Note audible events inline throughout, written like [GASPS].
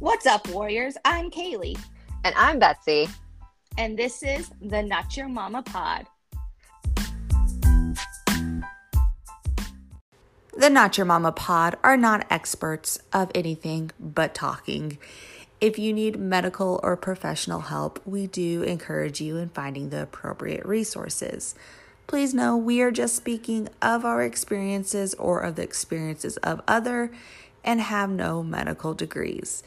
What's up, Warriors? I'm Kaylee. And I'm Betsy. And this is the Notcha Momma Pod. The Notcha Momma Pod are not experts of anything but talking. If you need medical or professional help, we do encourage you in finding the appropriate resources. Please know we are just speaking of our experiences or of the experiences of other and have no medical degrees.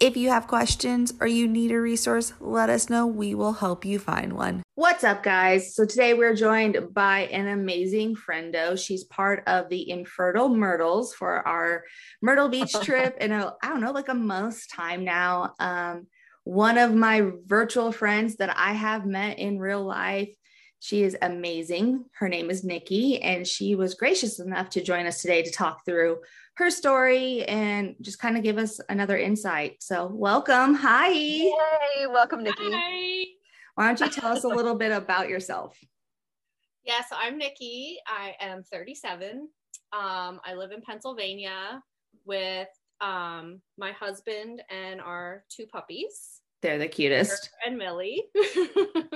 If you have questions or you need a resource, let us know. We will help you find one. What's up, guys? So today we're joined by an amazing friendo. She's part of the Infertile Myrtles for our Myrtle Beach [LAUGHS] trip in a, I don't know, like a month's time now. Um, one of my virtual friends that I have met in real life. She is amazing. Her name is Nicki, and she was gracious enough to join us today to talk through her story and just kind of give us another insight. So, welcome. Hi. Yay. Welcome, Nicki. Hi. Why don't you tell us a little bit about yourself? [LAUGHS] Yeah, so I'm Nicki. I am 37. Um, I live in Pennsylvania with um, my husband and our two puppies, They're the cutest. and Millie. [LAUGHS]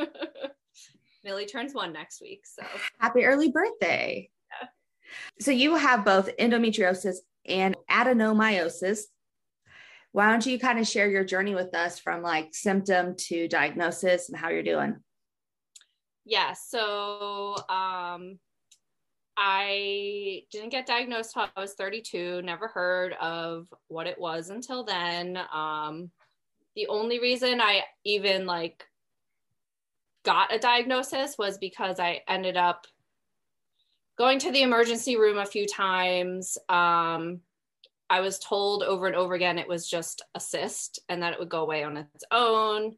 Millie turns one next week. So, Happy early birthday. Yeah. So, you have both endometriosis and adenomyosis. Why don't you kind of share your journey with us from like symptom to diagnosis and how you're doing? yeah, so um, I didn't get diagnosed until I was 32, never heard of what it was until then. Um, the only reason I even like got a diagnosis was because I ended up going to the emergency room a few times. Um, I was told over and over again it was just a cyst and that it would go away on its own.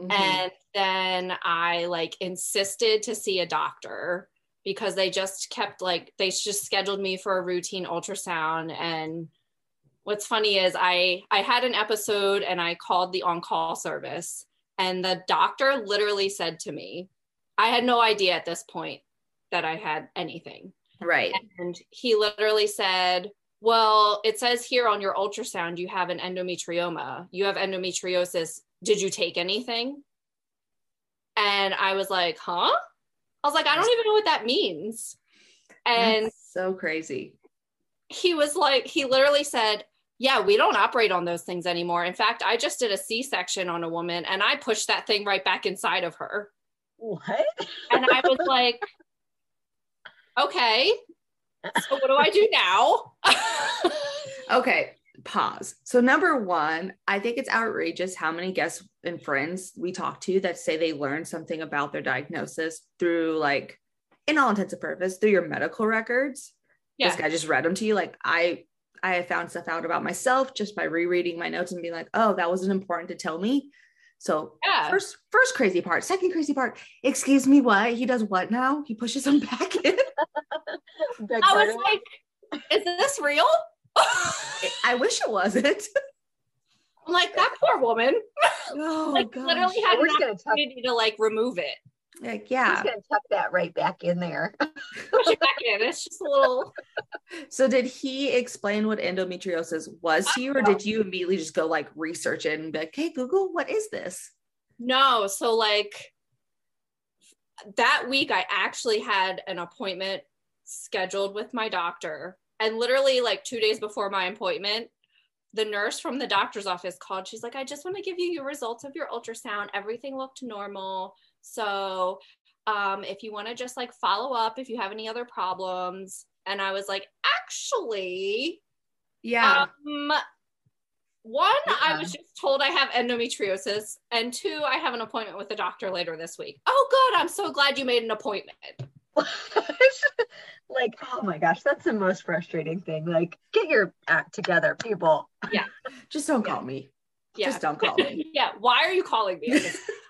Mhm. And then I like insisted to see a doctor because they just kept like they just scheduled me for a routine ultrasound and what's funny is I I had an episode and I called the on-call service and the doctor literally said to me I had no idea at this point that I had anything right. and he literally said, Well, it says here on your ultrasound you have an endometrioma. You have endometriosis. Did you take anything? And I was like, Huh? I was like, I don't even know what that means. And That's so crazy. he was like, he literally said, Yeah, we don't operate on those things anymore. In fact, I just did a C section on a woman and I pushed that thing right back inside of her. What? And I was like, Okay, so what do I do now? [LAUGHS] Okay, pause. So, number one, I think it's outrageous how many guests and friends we talk to that say they learned something about their diagnosis through, like, in all intents and purposes, through your medical records. Yeah. This guy just read them to you. Like, I, I have found stuff out about myself just by rereading my notes and being like, oh, that wasn't important to tell me. So, Yeah. first, first crazy part. Second crazy part. Excuse me, what? He does what now? He pushes him [LAUGHS] back in. Beg I was pardon? like, is this real? [LAUGHS] I wish it wasn't. I'm like, that poor woman. Oh, [LAUGHS] like, gosh. literally had We're an just gonna opportunity to like remove it, Like, we're yeah. just gonna tuck that right back in there. [LAUGHS] push it back in. It's just a little. So did he explain what endometriosis was to you, or did you immediately just go like research it and be like, hey, Google, what is this? No, so like that week, I actually had an appointment scheduled with my doctor, and literally like two days before my appointment. The nurse from the doctor's office called. She's like, I just want to give you your results of your ultrasound. Everything looked normal. So um, if you want to just like follow up if you have any other problems. And I was like, actually, Yeah. um, one, I was just told I have endometriosis, and two, I have an appointment with a doctor later this week. Oh, good. I'm so glad you made an appointment. [LAUGHS] like, oh my gosh, that's the most frustrating thing. Like, get your act together, people. Yeah. [LAUGHS] just don't call me. Yeah. Just don't call [LAUGHS] me. yeah. Why are you calling me? [LAUGHS]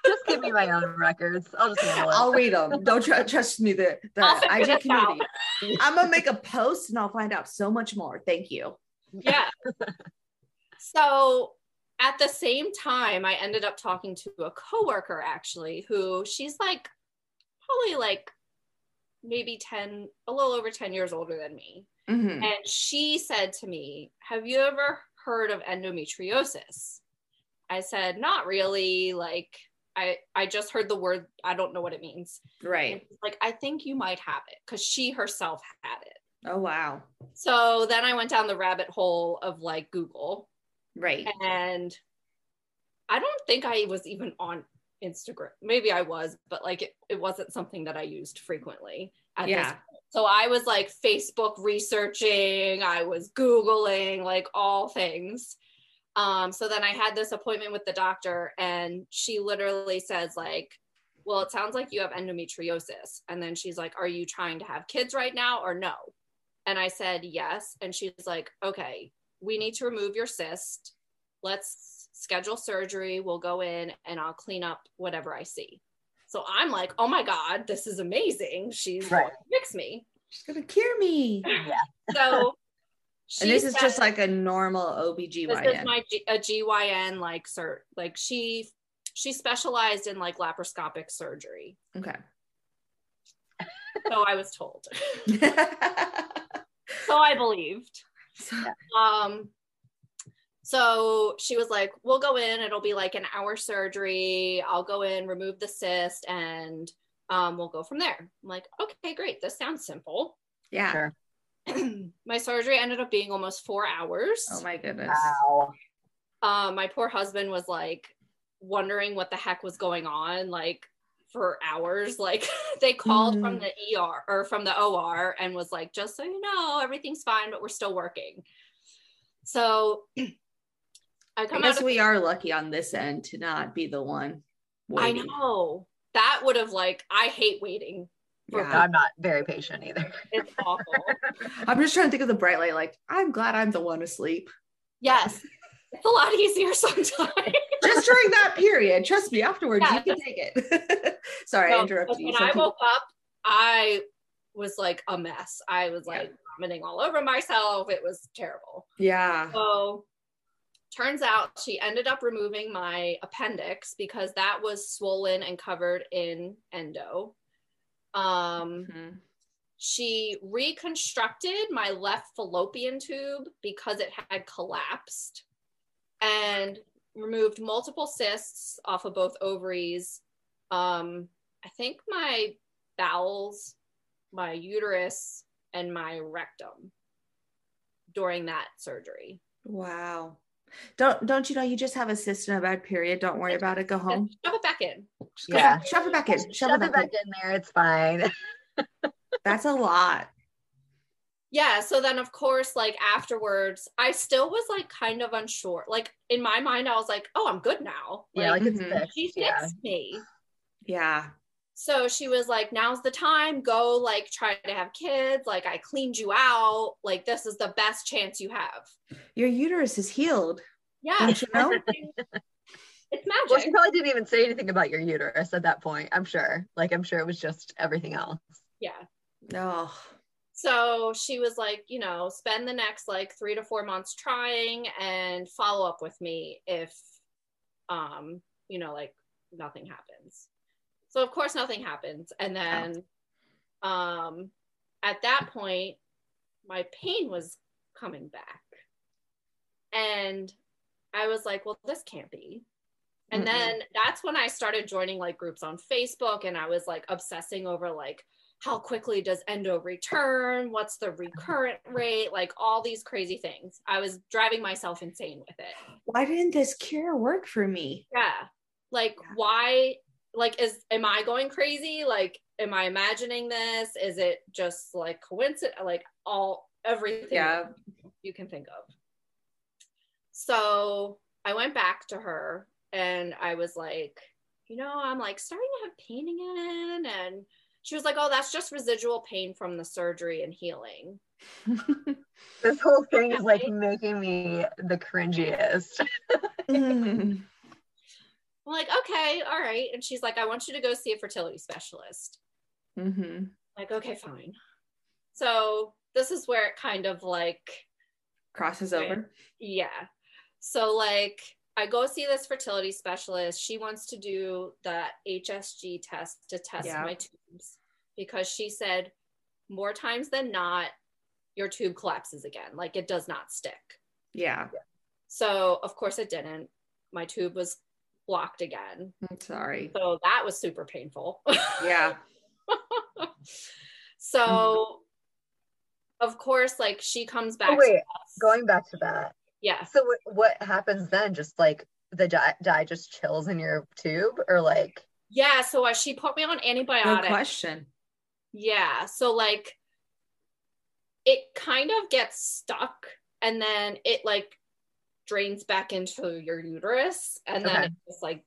Just give me my own records. I'll just handle it. I'll read them. Don't tr- trust me. The, the I'll figure IG this out. community. I'm gonna make a post and I'll find out so much more. Thank you. yeah. So at the same time, I ended up talking to a coworker actually, who she's like probably like maybe 10, a little over 10 years older than me. Mhm. And she said to me, Have you ever heard of endometriosis? I said, not really. Like, I I just heard the word. I don't know what it means. Right. like, I think you might have it because she herself had it. Oh wow. So then I went down the rabbit hole of like Google, Right. and I don't think I was even on Instagram. Maybe I was, but like it, it wasn't something that I used frequently. At this Yeah. point. So I was like Facebook researching, I was Googling, like all things. Um, so then I had this appointment with the doctor, and she literally says, like, well, it sounds like you have endometriosis. And then she's like, Are you trying to have kids right now or no? And I said, Yes. And she's like, Okay, we need to remove your cyst. Let's schedule surgery. We'll go in and I'll clean up whatever I see. So I'm like, Oh my God, this is amazing. She's Right. going to fix me. She's gonna cure me. Yeah. [LAUGHS] So, And this is said- just like a normal this is OBGYN. my G- a GYN like cert. Like she she specialized in like laparoscopic surgery. okay. So I was told. [LAUGHS] so I believed. Um so she was like, We'll go in, it'll be like an hour surgery. I'll go in, remove the cyst, and um, we'll go from there. I'm like, okay, great. This sounds simple. yeah. Sure. [CLEARS THROAT] my surgery ended up being almost four hours. Oh my goodness. Wow. uh, my poor husband was like wondering what the heck was going on like for hours like [LAUGHS] they called from the er or from the or and was like just so you know everything's fine but we're still working so [CLEARS THROAT] i I guess out of, we are lucky on this end to not be the one. i know that would have like i hate waiting Yeah. I'm not very patient either. it's awful [LAUGHS] I'm just trying to think of the bright light. Like, I'm glad I'm the one asleep. yes it's a lot easier [LAUGHS] sometimes Just during that period. Trust me, afterwards Yeah, you can take it. [LAUGHS] Sorry, I interrupted you. When Some I people- woke up, I was like a mess. I was like vomiting all over myself. It was terrible. yeah. So turns out she ended up removing my appendix because that was swollen and covered in endo. Um, Mhm. she reconstructed my left fallopian tube because it had collapsed and removed multiple cysts off of both ovaries. Um, I think my bowels, my uterus, and my rectum during that surgery. Wow. Don't don't you know you just have a cyst and a bad period? Don't worry about it. Go home. Shove it back in. Just Yeah. back- shove it back in. Shove, Shove it it back, back in. in there. It's fine. [LAUGHS] That's a lot. yeah so then of course like afterwards i still was like kind of unsure like in my mind i was like oh i'm good now yeah, like it's Mhm. fixed. she Yeah. fixed me Yeah. So she was like now's the time go like try to have kids like i cleaned you out like this is the best chance you have Your uterus is healed. yeah you know? it's magic." Well, she probably didn't even say anything about your uterus at that point. I'm sure. Like, I'm sure it was just everything else. yeah Oh. so she was like you know spend the next like three to four months trying and follow up with me if um you know like nothing happens so of course nothing happens. And then um at that point my pain was coming back. And i was like well this can't be. And then that's when i started joining like groups on facebook and i was like obsessing over like how quickly does endo return? What's the recurrent [LAUGHS] rate? Like all these crazy things. I was driving myself insane with it. Why didn't this cure work for me? yeah. Like why like is am i going crazy like am i imagining this is it just like coincidence like all everything Yeah. you can think of so i went back to her and i was like you know i'm like starting to have pain again and she was like oh that's just residual pain from the surgery and healing [LAUGHS] This whole thing is like [LAUGHS] making me the cringiest. [LAUGHS] Mm. I'm like okay all right. And she's like i want you to go see a fertility specialist. Mhm. like okay fine. So this is where it kind of like Crosses over. yeah. So like i go see this fertility specialist. She wants to do the hsg test to test Yeah. my tubes because she said more times than not your tube collapses again. Like it does not stick. Yeah. so of course it didn't. My tube was blocked again. I'm sorry. So that was super painful. Yeah. [LAUGHS] so of course, like she comes back. Oh, wait, to us. Going back to that. Yeah. So what, what happens then? Just like the dye, dye just chills in your tube or like Yeah. So uh, she put me on Good antibiotics. question. Yeah. So like it kind of gets stuck and then it like drains back into your uterus and then Okay. it just like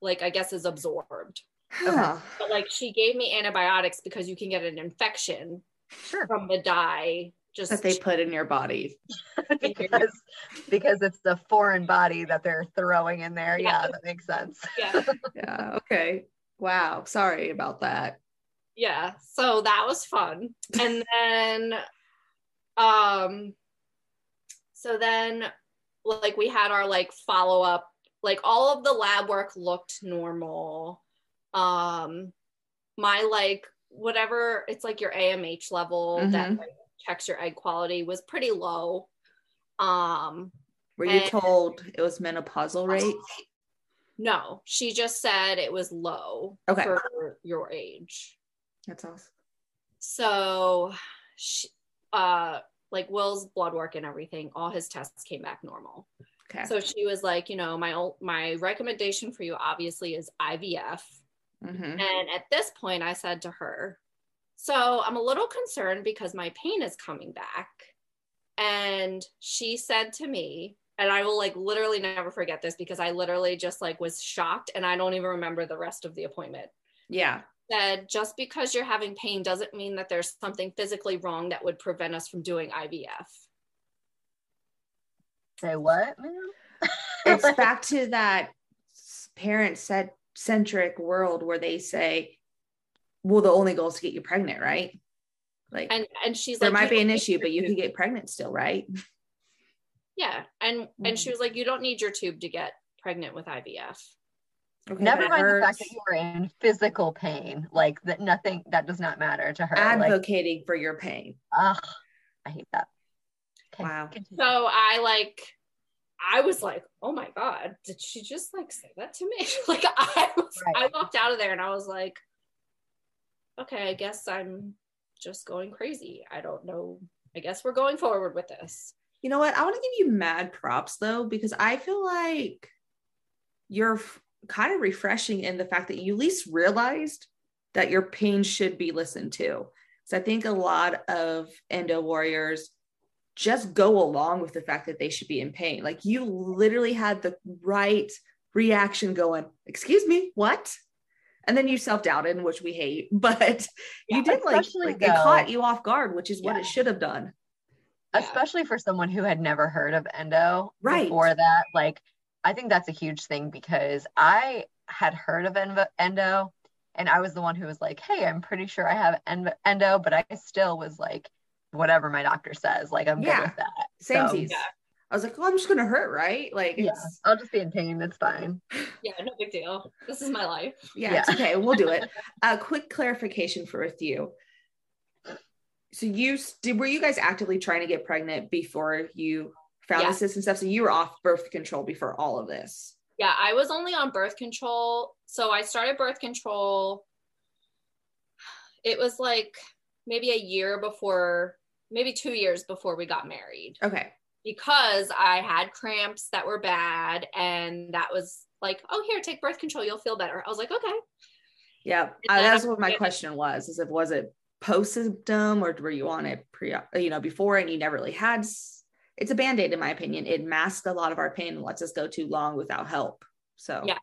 like I guess is absorbed. Huh. But like she gave me antibiotics because you can get an infection sure from the dye. Just That they put in your body. [LAUGHS] [LAUGHS] because because it's the foreign body that they're throwing in there. Yeah. Yeah, that makes sense. yeah. [LAUGHS] Yeah. Okay. Wow. Sorry about that. yeah so that was fun and then um so then like we had our like follow up like all of the lab work looked normal um my like whatever it's like your AMH level that Mhm. like, checks your egg quality was pretty low um Were you And- told it was menopausal rate? no she just said it was low Okay. for your age That's awesome. So, she, uh, like Will's blood work and everything, all his tests came back normal. Okay. So she was like, you know, my my recommendation for you obviously is IVF. Mm-hmm. And at this point, I said to her, so I'm a little concerned because my pain is coming back. And she said to me, and I will like literally never forget this because I literally just like was shocked and I don't even remember the rest of the appointment Yeah. Said just because you're having pain doesn't mean that there's something physically wrong that would prevent us from doing IVF. Say what, man? [LAUGHS] It's back to that parent set centric world where they say, well, the only goal is to get you pregnant, right? Like And and she's there like, might be an issue, need but you can get pregnant still, right? yeah. And and she Mhm. was like, you don't need your tube to get pregnant with IVF. Okay, Never but it mind the fact that you were in physical pain. Like that nothing that does not matter to her. Like advocating for your pain. ugh, I hate that. Okay, Wow. continue. So I like I was like, oh my God, did she just like say that to me? [LAUGHS] like I was Right. I walked out of there and I was like, okay, I guess I'm just going crazy. I don't know. I guess we're going forward with this. You know what? I want to give you mad props though, because I feel like you're f- kind of refreshing in the fact that you at least realized that your pain should be listened to. So I think a lot of endo warriors just go along with the fact that they should be in pain. Like you literally had the right reaction going, excuse me, what? And then you self-doubted, which we hate, [LAUGHS] but you did like, like it caught you off guard, which is what it should have done. Yeah. especially for someone who had never heard of endo Right. before that like i think that's a huge thing because i had heard of endo, endo and i was the one who was like hey i'm pretty sure i have endo but i still was like whatever my doctor says like i'm Yeah. good with that Same So, season. I was like, well, I'm just gonna hurt, right? Like, yeah i'll just be in pain it's fine [LAUGHS] Yeah, no big deal. This is my life. yeah, it's okay. We'll do it. [LAUGHS] A quick clarification for with you. So you did? Were you guys actively trying to get pregnant before you found Yeah. and stuff? So you were off birth control before all of this. Yeah, I was only on birth control. So I started birth control. It was like maybe a year before, maybe two years before we got married Okay. because I had cramps that were bad. And that was like, oh, here, take birth control. You'll feel better. I was like, okay. Yeah, uh, that's what my question was: is it was it post symptom or were you on it pre, you know, before and you never really had? S- It's a band aid, in my opinion. It masks a lot of our pain and lets us go too long without help. So Yeah.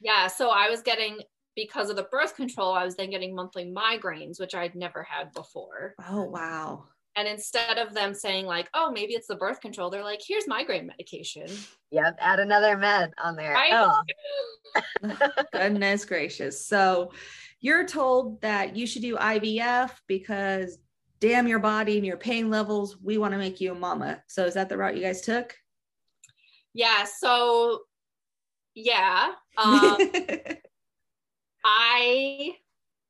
Yeah. So I was getting, because of the birth control, I was then getting monthly migraines, which I'd never had before. Oh wow. And instead of them saying, like, oh, maybe it's the birth control, they're like, here's migraine medication. yep add another med on there Right? oh, [LAUGHS] [LAUGHS] Goodness gracious. So you're told that you should do IVF because damn your body and your pain levels. We want to make you a mama. So is that the route you guys took? Yeah. So, yeah. [LAUGHS] Um, I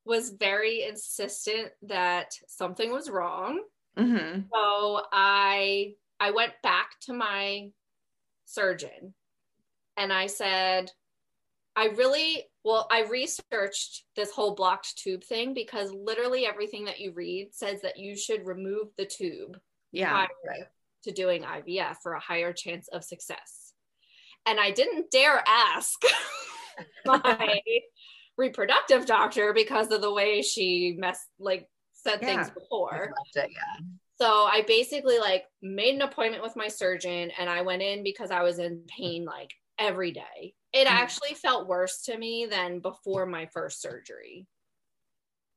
was very insistent that something was wrong. hmm So I I went back to my surgeon and I said, I really, well, I researched this whole blocked tube thing because literally everything that you read says that you should remove the tube Yeah. Right. to doing IVF for a higher chance of success. And I didn't dare ask [LAUGHS] my [LAUGHS] reproductive doctor because of the way she messed, like, said things before. It, yeah. So I basically like made an appointment with my surgeon and I went in because I was in pain like every day. It Mm. actually felt worse to me than before my first surgery.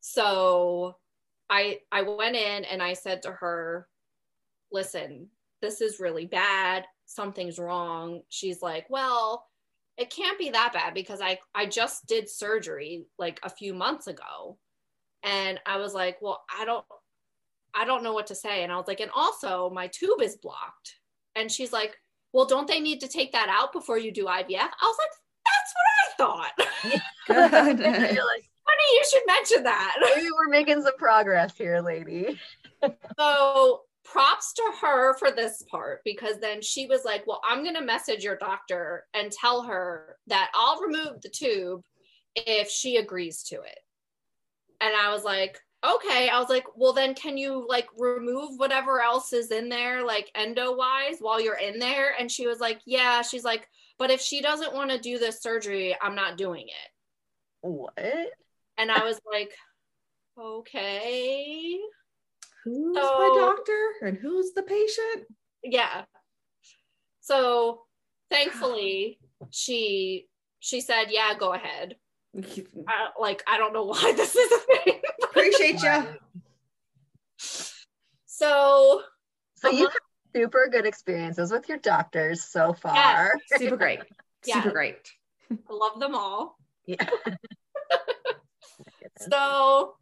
So I I went in and I said to her, "Listen, this is really bad. Something's wrong." She's like, "Well, it can't be that bad because I I just did surgery like a few months ago." And I was like, "Well, I don't I don't know what to say. And I was like, and also my tube is blocked. And she's like, well, don't they need to take that out before you do IVF? I was like, that's what I thought. Good. [LAUGHS] Like, Funny you should mention that. [LAUGHS] maybe we're making some progress here, lady. [LAUGHS] So props to her for this part because then she was like, well, I'm going to message your doctor and tell her that I'll remove the tube if she agrees to it. And I was like, okay. I was like, well, then can you like remove whatever else is in there, like endo wise, while you're in there? And she was like, yeah. She's like, but if she doesn't want to do this surgery, I'm not doing it. What? And I was like, okay. Who's So- my doctor and who's the patient? yeah so thankfully she she said yeah go ahead I, like i don't know why [LAUGHS] this is a thing Appreciate you. so So you've Uh-huh. super good experiences with your doctors so far. [LAUGHS] Super great. Yeah. Super great. i love them all Yeah. [LAUGHS] so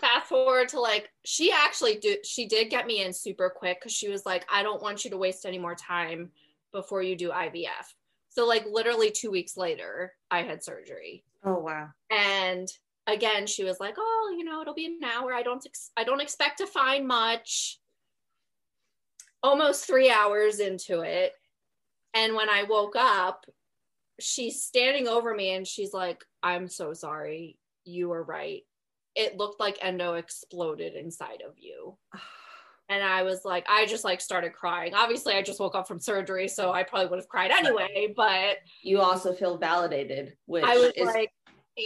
fast forward to like she actually did she did get me in super quick because she was like i don't want you to waste any more time before you do ivf so like literally two weeks later i had surgery. Oh wow. and again she was like oh you know it'll be an hour. I don't ex- i don't expect to find much. Almost three hours into it. And when i woke up she's standing over me and she's like i'm so sorry. You were right. It looked like endo exploded inside of you ah. And i was like i just like started crying obviously i just woke up from surgery so i probably would have cried anyway but You also feel validated, which i was is like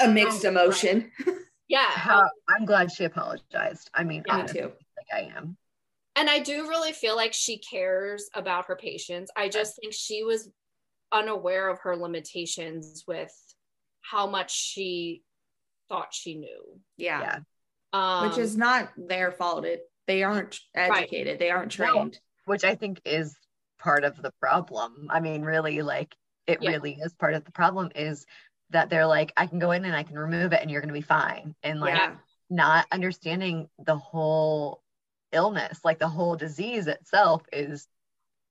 a mixed emotion. [LAUGHS] yeah How, I'm glad she apologized. I mean, Yeah. Me honestly, too. like I am. and I do really feel like she cares about her patients. I just think she was unaware of her limitations with how much she thought she knew. Yeah. Yeah. Um, Which is not their fault. It they aren't educated. They aren't No. trained. Which I think is part of the problem. I mean, really, like it Yeah. really is part of the problem is that they're like, I can go in and I can remove it and you're gonna be fine. And like yeah. not understanding the whole illness, like the whole disease itself is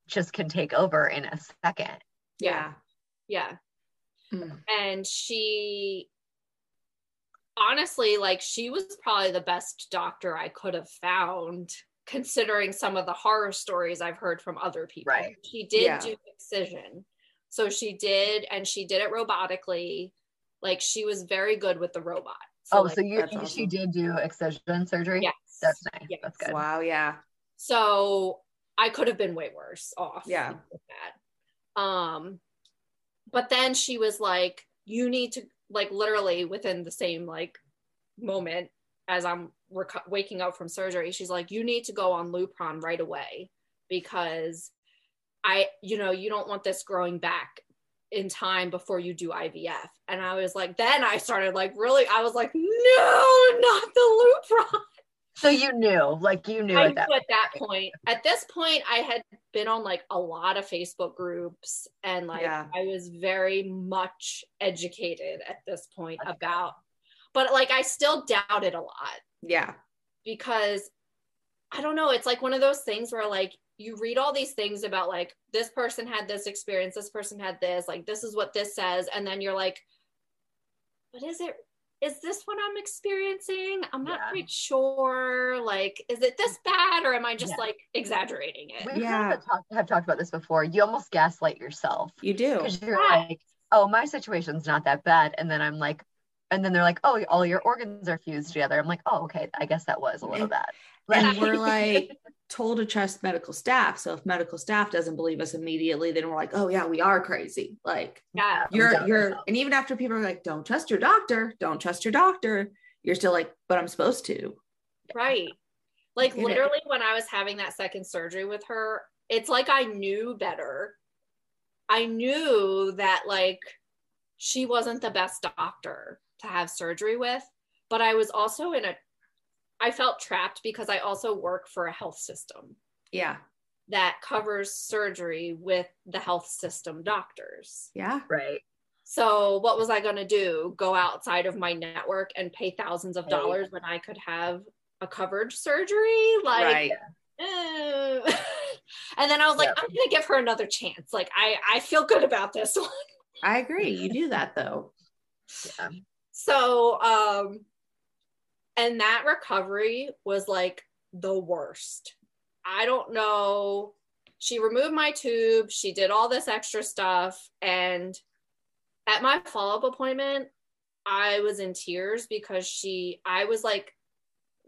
just can take over in a second. Yeah. yeah. Mm. And she honestly, like, she was probably the best doctor I could have found, considering some of the horror stories I've heard from other people. Right. She did Yeah. do excision. So she did, and she did it robotically. Like, she was very good with the robot. oh, like, so you that's she awesome. did do excision surgery? yes. That's nice. Yes. That's good. Wow. Yeah. So I could have been way worse off. Yeah. With that. Um, but then she was like, "You need to like literally within the same like moment as I'm reco- waking up from surgery. She's like, "You need to go on Lupron right away because I, you know, you don't want this growing back." in time before you do IVF. And I was like, then I started like really, I was like, no, not the Lupron. So you knew, like you knew I at that. knew at that point. At this point, I had been on like a lot of Facebook groups, and like Yeah. I was very much educated at this point about. But like, I still doubted a lot Yeah. because I don't know. It's like one of those things where like you read all these things about like this person had this experience, this person had this, like this is what this says, and then you're like, but is it is this what I'm experiencing? I'm not Yeah. quite sure. Like, is it this bad or am I just Yeah. like exaggerating it? We Yeah. kind of talk, have talked about this before. You almost gaslight yourself You do. because you're Right. like, oh, my situation's not that bad. And then I'm like, and then they're like, oh, all your organs are fused together. I'm like, oh, okay. I guess that was a little And- bad. and we're [LAUGHS] like told to trust medical staff. So if medical staff doesn't believe us immediately, then we're like, oh yeah, we are crazy. Like Yeah. Oh, you're doubt you're and even after people are like, don't trust your doctor, don't trust your doctor, you're still like, but I'm supposed to. Right. Like literally when I was having that second surgery with her, it's like I knew better. I knew that like she wasn't the best doctor to have surgery with, but I was also in a I felt trapped because I also work for a health system Yeah. that covers surgery with the health system doctors. Yeah. right. So what was I going to do? Go outside of my network and pay thousands of Right. dollars when I could have a coverage surgery? Like, right. eh. [LAUGHS] and then I was like, Yeah. I'm going to give her another chance. Like, I I feel good about this [LAUGHS] one. I agree. You do that though. Yeah. So, um, and that recovery was like the worst. I don't know. She removed my tube. She did all this extra stuff. And at my follow up appointment, I was in tears because she, I was like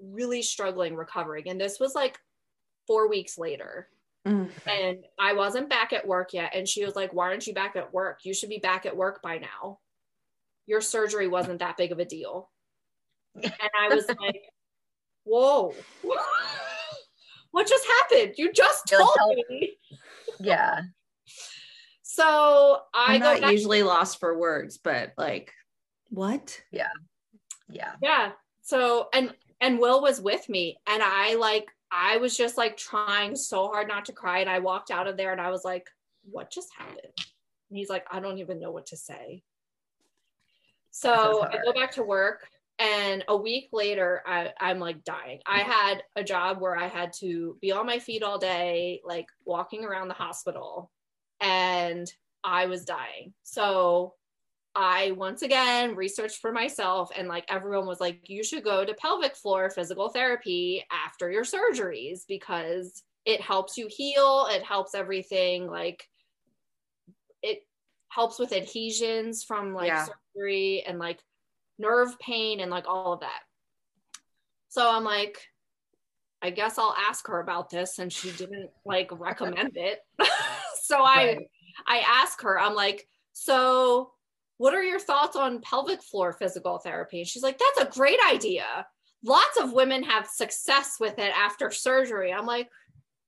really struggling recovering. And this was like four weeks later. Mm. And I wasn't back at work yet. And she was like, Why aren't you back at work? You should be back at work by now. Your surgery wasn't that big of a deal. And I was like, [LAUGHS] Whoa, [LAUGHS] what just happened? You just told me. Yeah. [LAUGHS] So I I'm go not usually lost for words, but like, what? Yeah. yeah. Yeah. So and and Will was with me, and I like I was just like trying so hard not to cry, and I walked out of there, and I was like, What just happened? And he's like, I don't even know what to say. So I go back to work, and a week later, I, I'm like dying. I had a job where I had to be on my feet all day, like walking around the hospital, and I was dying. So I once again researched for myself, and like everyone was like, you should go to pelvic floor physical therapy after your surgeries because it helps you heal, it helps everything. Like, it helps with adhesions from like Yeah. surgery and like nerve pain and like all of that. So I'm like, I guess I'll ask her about this. And she didn't like recommend it. [LAUGHS] so I. I ask her, I'm like, so what are your thoughts on pelvic floor physical therapy? And she's like, that's a great idea. Lots of women have success with it after surgery. I'm like,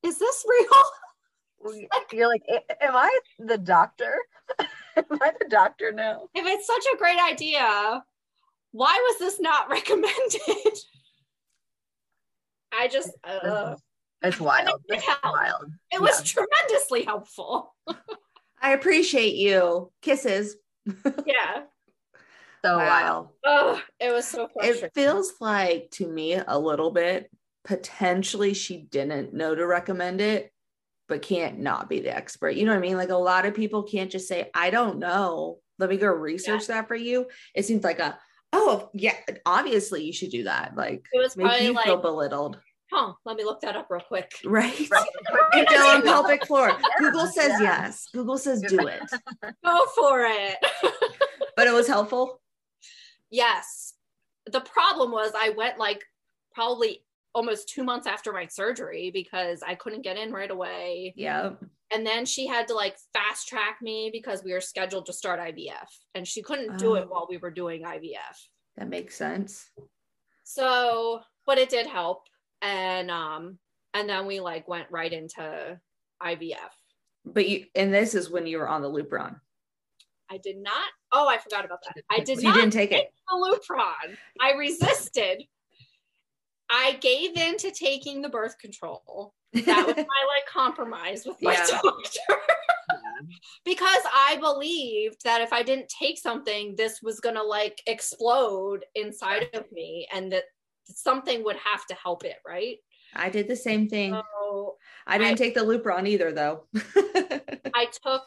is this real? [LAUGHS] You're like, am I the doctor? [LAUGHS] am I the doctor now? if it's such a great idea, why was this not [LAUGHS] recommended? I just, uh, It's wild. it It's wild. it was tremendously helpful. I appreciate you. Kisses. [LAUGHS] Yeah. So wild. Oh, it was so frustrating. It feels like to me a little bit potentially she didn't know to recommend it, but can't not be the expert. You know what I mean? Like a lot of people can't just say, I don't know. Let me go research that for you. It seems like a, oh, yeah, obviously you should do that. Like, It was make you like, feel belittled. huh, let me look that up real quick. Right? [LAUGHS] You feel on pelvic floor. Google says yeah. yes. Google says do it. [LAUGHS] Go for it. [LAUGHS] But it was helpful. yes. The problem was I went like probably almost two months after my surgery because I couldn't get in right away. Yeah. And then she had to like fast track me because we were scheduled to start IVF and she couldn't do it Oh. while we were doing IVF. That makes sense. So, but it did help. And um and then we like went right into IVF. But you, and this is when you were on the Lupron. I did not. Oh, I forgot about that. I did You not didn't take it. take the Lupron. I resisted. I gave in to taking the birth control. That was my like compromise with my Yeah. [LAUGHS] doctor. because I believed that if I didn't take something, this was gonna like explode inside of me and that something would have to help it, right? I did the same thing. So I didn't I- take the Lupron either, though. [LAUGHS] I took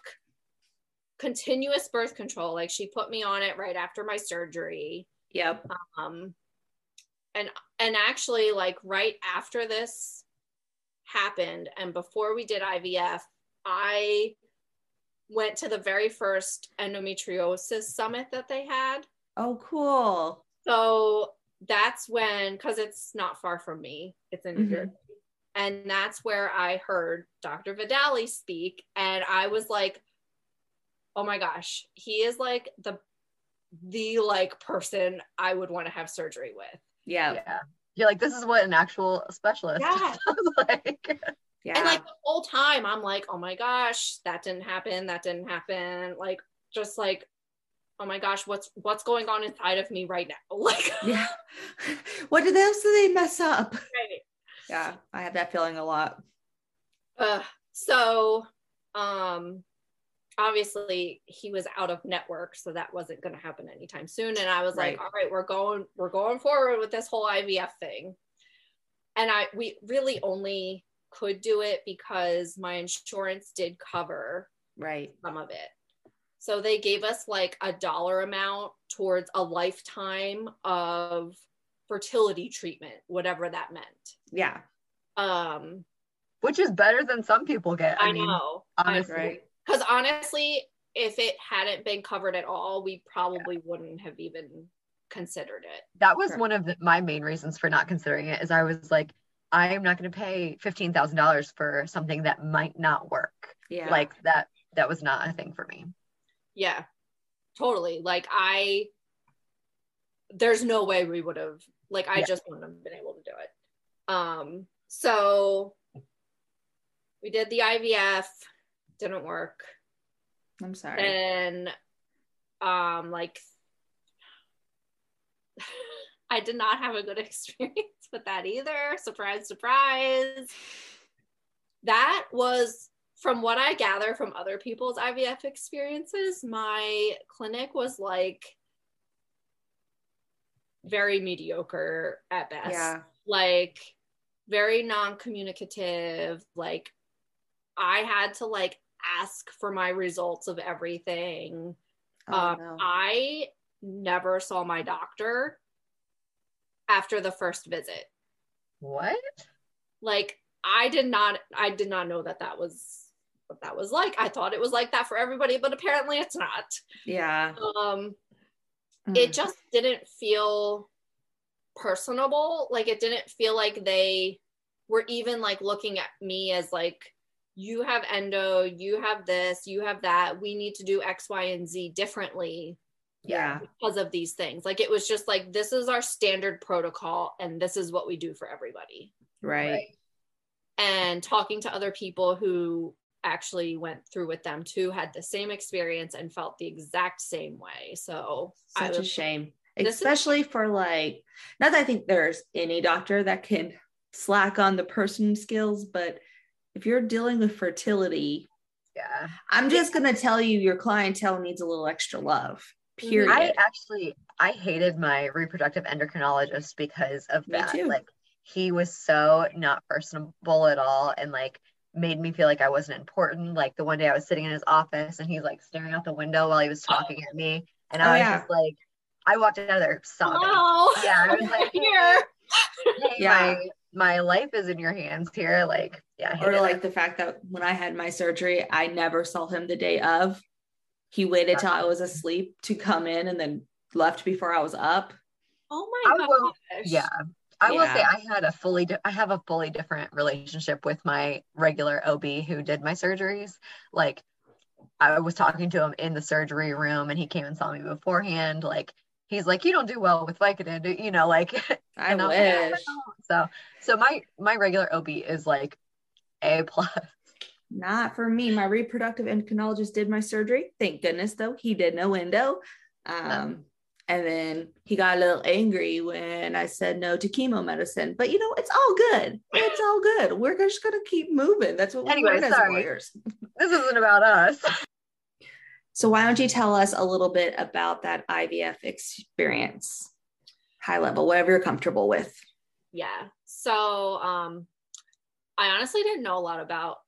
continuous birth control. Like she put me on it right after my surgery. Yep. um and and actually like right after this happened and before we did ivf i went to the very first endometriosis summit that they had Oh, cool. so that's when because it's not far from me it's in new Mhm. jersey and that's where i heard dr vidali speak and i was like oh my gosh he is like the the like person i would want to have surgery with Yeah. Yeah. You're like, this is what an actual specialist Yeah. [LAUGHS] sounds like. Yeah. And like the whole time, I'm like, oh my gosh, that didn't happen. That didn't happen. Like, just like, oh my gosh, what's what's going on inside of me right now? [LAUGHS] Like, yeah. [LAUGHS] what did else do they mess up? right. Yeah, I have that feeling a lot. Uh, so, um, obviously he was out of network, so that wasn't going to happen anytime soon. And I was like, all right, we're going, we're going forward with this whole IVF thing. And I, we really only could do it because my insurance did cover Right. some of it. So they gave us like a dollar amount towards a lifetime of fertility treatment, whatever that meant. Yeah. Um, Which is better than some people get. I, mean, know. honestly. Right. Because honestly, if it hadn't been covered at all, we probably wouldn't have even considered it. That was one of the, my main reasons for not considering it is I was like, I am not going to pay $15,000 for something that might not work. Yeah. Like that, that was not a thing for me. Yeah, totally. Like I, there's no way we would have. Like I Yeah. just wouldn't have been able to do it. Um. So we did the IVF, didn't work. I'm sorry. and um like [LAUGHS] I did not have a good [LAUGHS] experience with that either. Surprise, surprise. That was from what I gather from other people's IVF experiences, my clinic was like very mediocre at best yeah. like very non-communicative like i had to like ask for my results of everything Oh, um, no. i never saw my doctor after the first visit What? like i did not i did not know that that was what that was like i thought it was like that for everybody but apparently it's not yeah. um Mm. it just didn't feel personable like it didn't feel like they were even like looking at me as like you have endo you have this you have that we need to do x y and z differently yeah. because of these things like it was just like this is our standard protocol and this is what we do for everybody Right. and talking to other people who actually went through with them too had the same experience and felt the exact same way so Such a shame. This is- Especially for like not that I think there's any doctor that can slack on the person skills, but if you're dealing with fertility, Yeah. I'm just gonna tell you your clientele needs a little extra love. Mm-hmm. Period. I actually I hated my reproductive endocrinologist because of Me that. too. Like he was so not personable at all and like made me feel like I wasn't important. Like the one day I was sitting in his office and he's like staring out the window while he was talking at me. And Oh, I was yeah. just like I walked out of there sobbing. Hello. Yeah, I was like, [LAUGHS] here. Hey, Yeah. my my life is in your hands here. Like, yeah, or like it. the fact that when I had my surgery, I never saw him the day of. He waited till I was asleep to come in and then left before I was up. Oh my I gosh. will- yeah. I will say I had a fully di- I have a fully different relationship with my regular OB who did my surgeries. Like I was talking to him in the surgery room and he came and saw me beforehand. Like he's like, You don't do well with Vicodin, you know, like [LAUGHS] I I'm like, "I wish. know." so so my my regular OB is like A plus. Not for me. My reproductive endocrinologist did my surgery. Thank goodness, though. He did no endo. Um, and then he got a little angry when I said no to chemo medicine. But you know, it's all good. It's all good. We're just gonna keep moving. That's what we Anyway, learn as lawyers. This isn't about us. [LAUGHS] So why don't you tell us a little bit about that IVF experience? High level, whatever you're comfortable with. Yeah. So um I honestly didn't know a lot about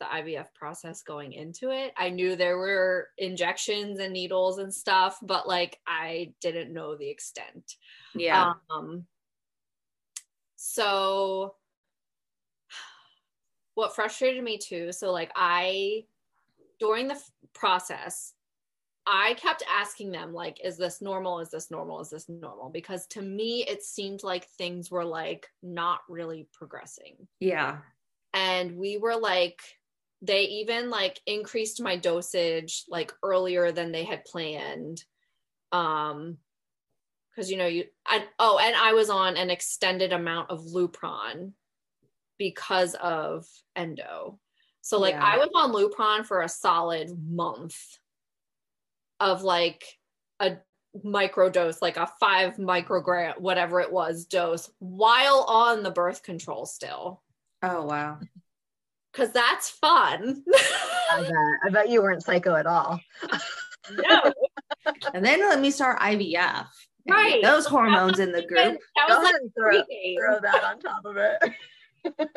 the IVF process going into it. I knew there were injections and needles and stuff, but like I didn't know the extent. Yeah. Um, so what frustrated me too, so like I during the f- process, I kept asking them like is this normal? Is this normal? Is this normal? Because to me it seemed like things were like not really progressing. yeah. And we were like they even like increased my dosage like earlier than they had planned. Um because you know you I oh and I was on an extended amount of Lupron because of endo. So like Yeah. I was on Lupron for a solid month of like a micro dose, like a five microgram, whatever it was, dose while on the birth control still. Oh wow. Cause that's fun. I bet. I bet you weren't psycho at all. no, And then let me start IVF. Right. Those hormones in the that group. was Go like throw, throw that on top of it. [LAUGHS]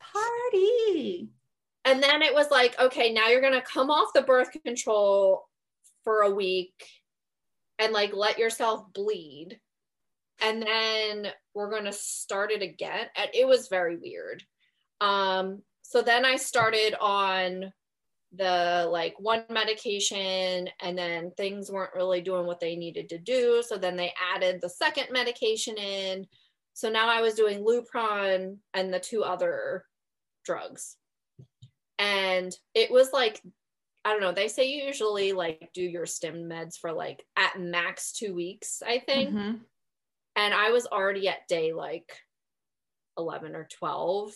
Party. And then it was like, okay, now you're gonna come off the birth control for a week and like let yourself bleed. And then we're gonna start it again. And it was very weird. Um, so then I started on the like one medication and then things weren't really doing what they needed to do. So then they added the second medication in. So now I was doing Lupron and the two other drugs. And it was like, I don't know, they say you usually like do your stim meds for like at max two weeks, I think. Mhm. And I was already at day like 11 or 12.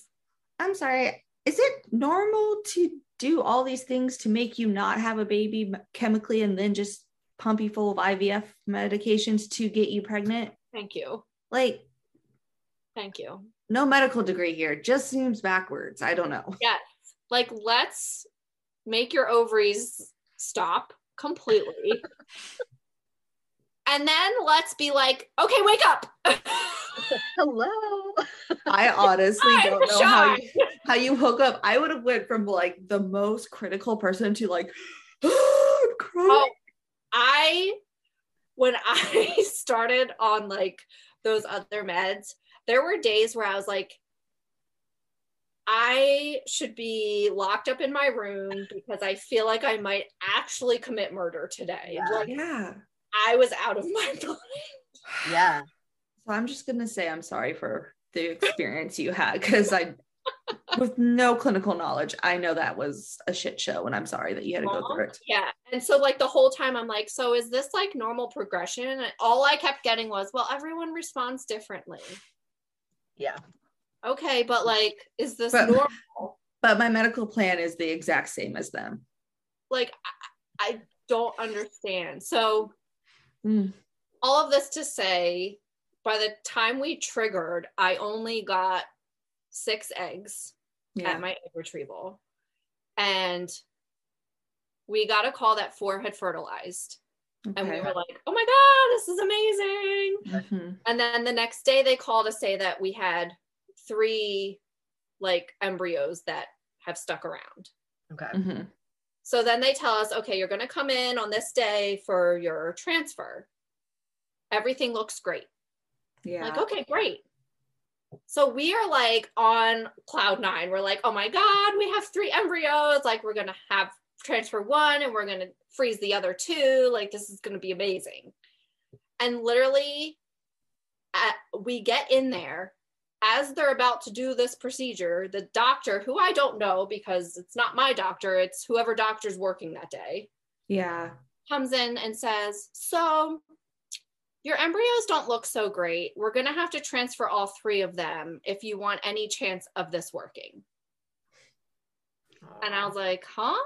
I'm sorry. Is it normal to do all these things to make you not have a baby chemically and then just pump you full of IVF medications to get you pregnant? Thank you. Like, Thank you. no medical degree here. Just seems backwards. I don't know. Yes. Like, let's make your ovaries stop completely. and then let's be like, okay, wake up. [LAUGHS] Hello. I honestly I'm don't know how you, how you hook up. I would have went from like the most critical person to like. [GASPS] Oh, I when I [LAUGHS] started on like those other meds, there were days where I was like, I should be locked up in my room because I feel like I might actually commit murder today. Yeah. Like yeah. I was out of my [LAUGHS] mind. Yeah. So I'm just gonna say I'm sorry for the experience you had because I, with no clinical knowledge, I know that was a shit show, and I'm sorry that you had to go through it. Yeah. And so like the whole time I'm like, so is this like normal progression? And all I kept getting was, well, everyone responds differently. Yeah. Okay, but like, is this But- normal? But my medical plan is the exact same as them. like I, I don't understand. So Mm. all of this to say, by the time we triggered, I only got six eggs Yeah. at my egg retrieval, and we got a call that four had fertilized, and we were like, "Oh my god, this is amazing!" Mhm. And then the next day, they called to say that we had three like embryos that have stuck around. Okay. Mhm. So then they tell us, okay, you're going to come in on this day for your transfer. Everything looks great. Yeah. Like, okay, great. So we are like on cloud nine. We're like, oh my God, we have three embryos. Like, we're going to have transfer one and we're going to freeze the other two. Like, this is going to be amazing. And literally, at, we get in there as they're about to do this procedure. The doctor, who I don't know because it's not my doctor, it's whoever doctor's working that day, yeah. comes in and says, So your embryos don't look so great. We're going to have to transfer all three of them if you want any chance of this working. And I was like, Huh?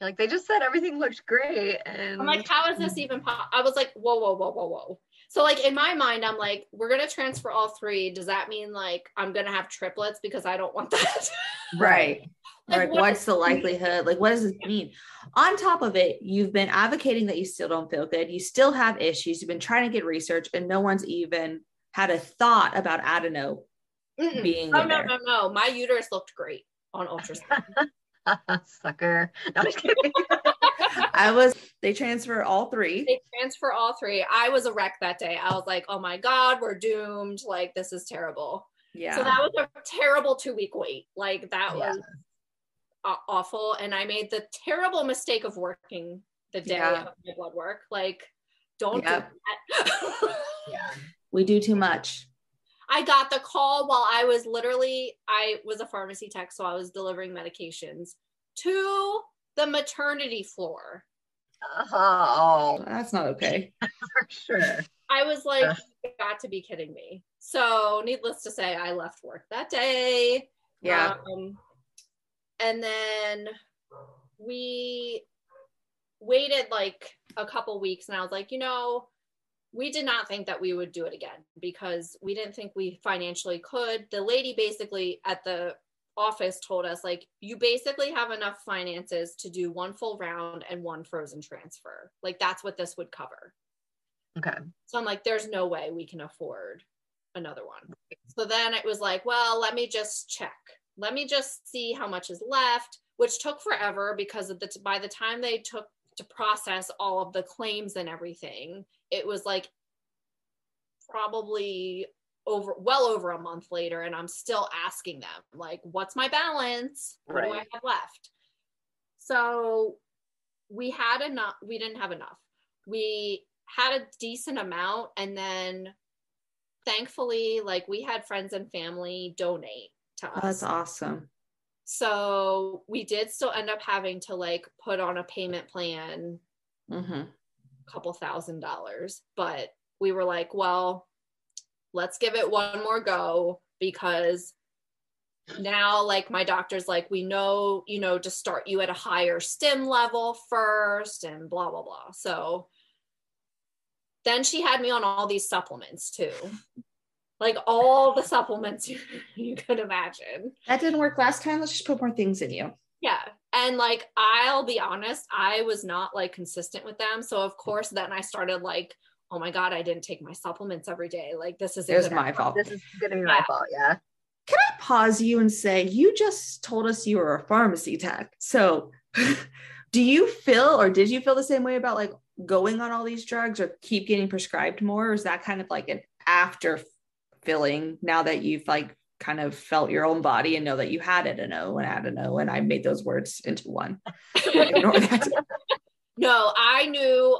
like they just said everything looked great and I'm like, How is this even po-? I was like, Whoa, whoa, whoa, whoa, whoa. So, like, in my mind, I'm like, We're going to transfer all three. Does that mean like I'm going to have triplets because I don't want that? [LAUGHS] Right. Like, Like, what what's the likelihood? Like, what does this mean? On top of it, you've been advocating that you still don't feel good. You still have issues. You've been trying to get research, and no one's even had a thought about adeno Mm-mm. being Oh, no, there. no, no. My uterus looked great. on ultrasound. [LAUGHS] Sucker. No, I'm just kidding. [LAUGHS] I was, they transfer all three. they transfer all three. I was a wreck that day. I was like, oh my God, we're doomed. Like, this is terrible. Yeah. So that was a terrible two week wait. Like, that Yeah. was awful. And I made the terrible mistake of working the day Yeah. of my blood work. Like, don't Yeah. do that. [LAUGHS] yeah. we do too much. I got the call while I was literally, I was a pharmacy tech, so I was delivering medications to the maternity floor. Oh, That's not okay. [LAUGHS] for sure. I was like, Ugh. you got to be kidding me. So, needless to say, I left work that day. Yeah. Um, and then we waited like a couple weeks, and I was like, you know, we did not think that we would do it again because we didn't think we financially could. The lady basically at the office told us, like, you basically have enough finances to do one full round and one frozen transfer. Like, that's what this would cover. Okay. So I'm like, there's no way we can afford another one. So then it was like, well, let me just check. Let me just see how much is left, which took forever because of the by the time they took to process all of the claims and everything, it was like probably over well over a month later and I'm still asking them like what's my balance? What do I have left? So we had enough we didn't have enough. We had a decent amount and then thankfully like we had friends and family donate to Oh, us. that's awesome. So we did still end up having to like put on a payment plan Mm-hmm. a couple thousand dollars, but we were like, well, let's give it one more go because now like my doctor's like we know you know to start you at a higher stim level first and blah blah blah so then she had me on all these supplements too like all the supplements you, [LAUGHS] you could imagine That didn't work last time. Let's just put more things in you. yeah. And like, I'll be honest, I was not like consistent with them. So, of course, then I started like, oh my God, I didn't take my supplements every day. Like, this is It was my fault. This is gonna be my Yeah. fault. Yeah. Can I pause you and say, you just told us you were a pharmacy tech. So [LAUGHS] do you feel or did you feel the same way about like going on all these drugs or keep getting prescribed more? Or is that kind of like an after feeling now that you've like kind of felt your own body and know that you had it and no and had a no and I made those words into one. [LAUGHS] Ignore that. no, I knew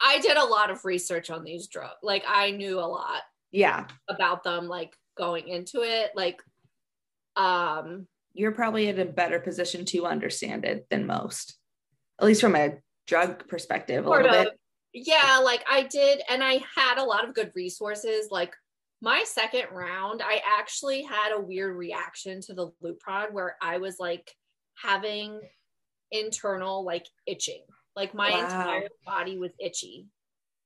I did a lot of research on these drugs. Like, I knew a lot Yeah. about them, like going into it. Like, um, You're probably in a better position to understand it than most, at least from a drug perspective, a little of bit. yeah like i did and i had a lot of good resources like my second round i actually had a weird reaction to the lupron where i was like having internal like itching like my Wow. entire body was itchy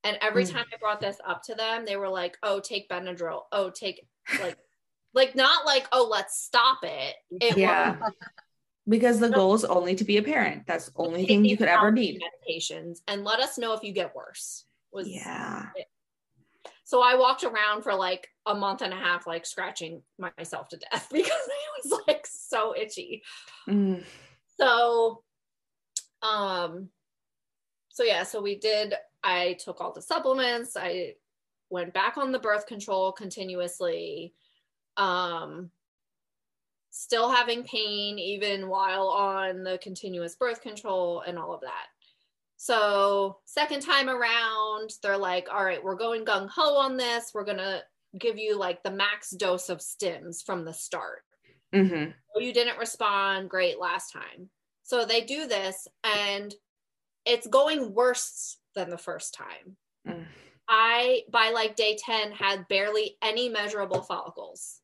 and every Mm. time i brought this up to them they were like oh take benadryl oh take like [LAUGHS] like not like oh let's stop it it Yeah. was Because the goal is only to be a parent. That's the only thing you could ever need. medications and let us know if you get worse was Yeah. So I walked around for like a month and a half, like scratching myself to death [LAUGHS] because it was like so itchy. Mm. So, um, so yeah, so we did. I took all the supplements. I went back on the birth control continuously. Um, still having pain even while on the continuous birth control and all of that. So, second time around, they're like, all right, we're going gung ho on this. We're going to give you like the max dose of stims from the start. Mm-hmm. Oh, you didn't respond great last time. So they do this and it's going worse than the first time. Mm. I, by like day 10, had barely any measurable follicles.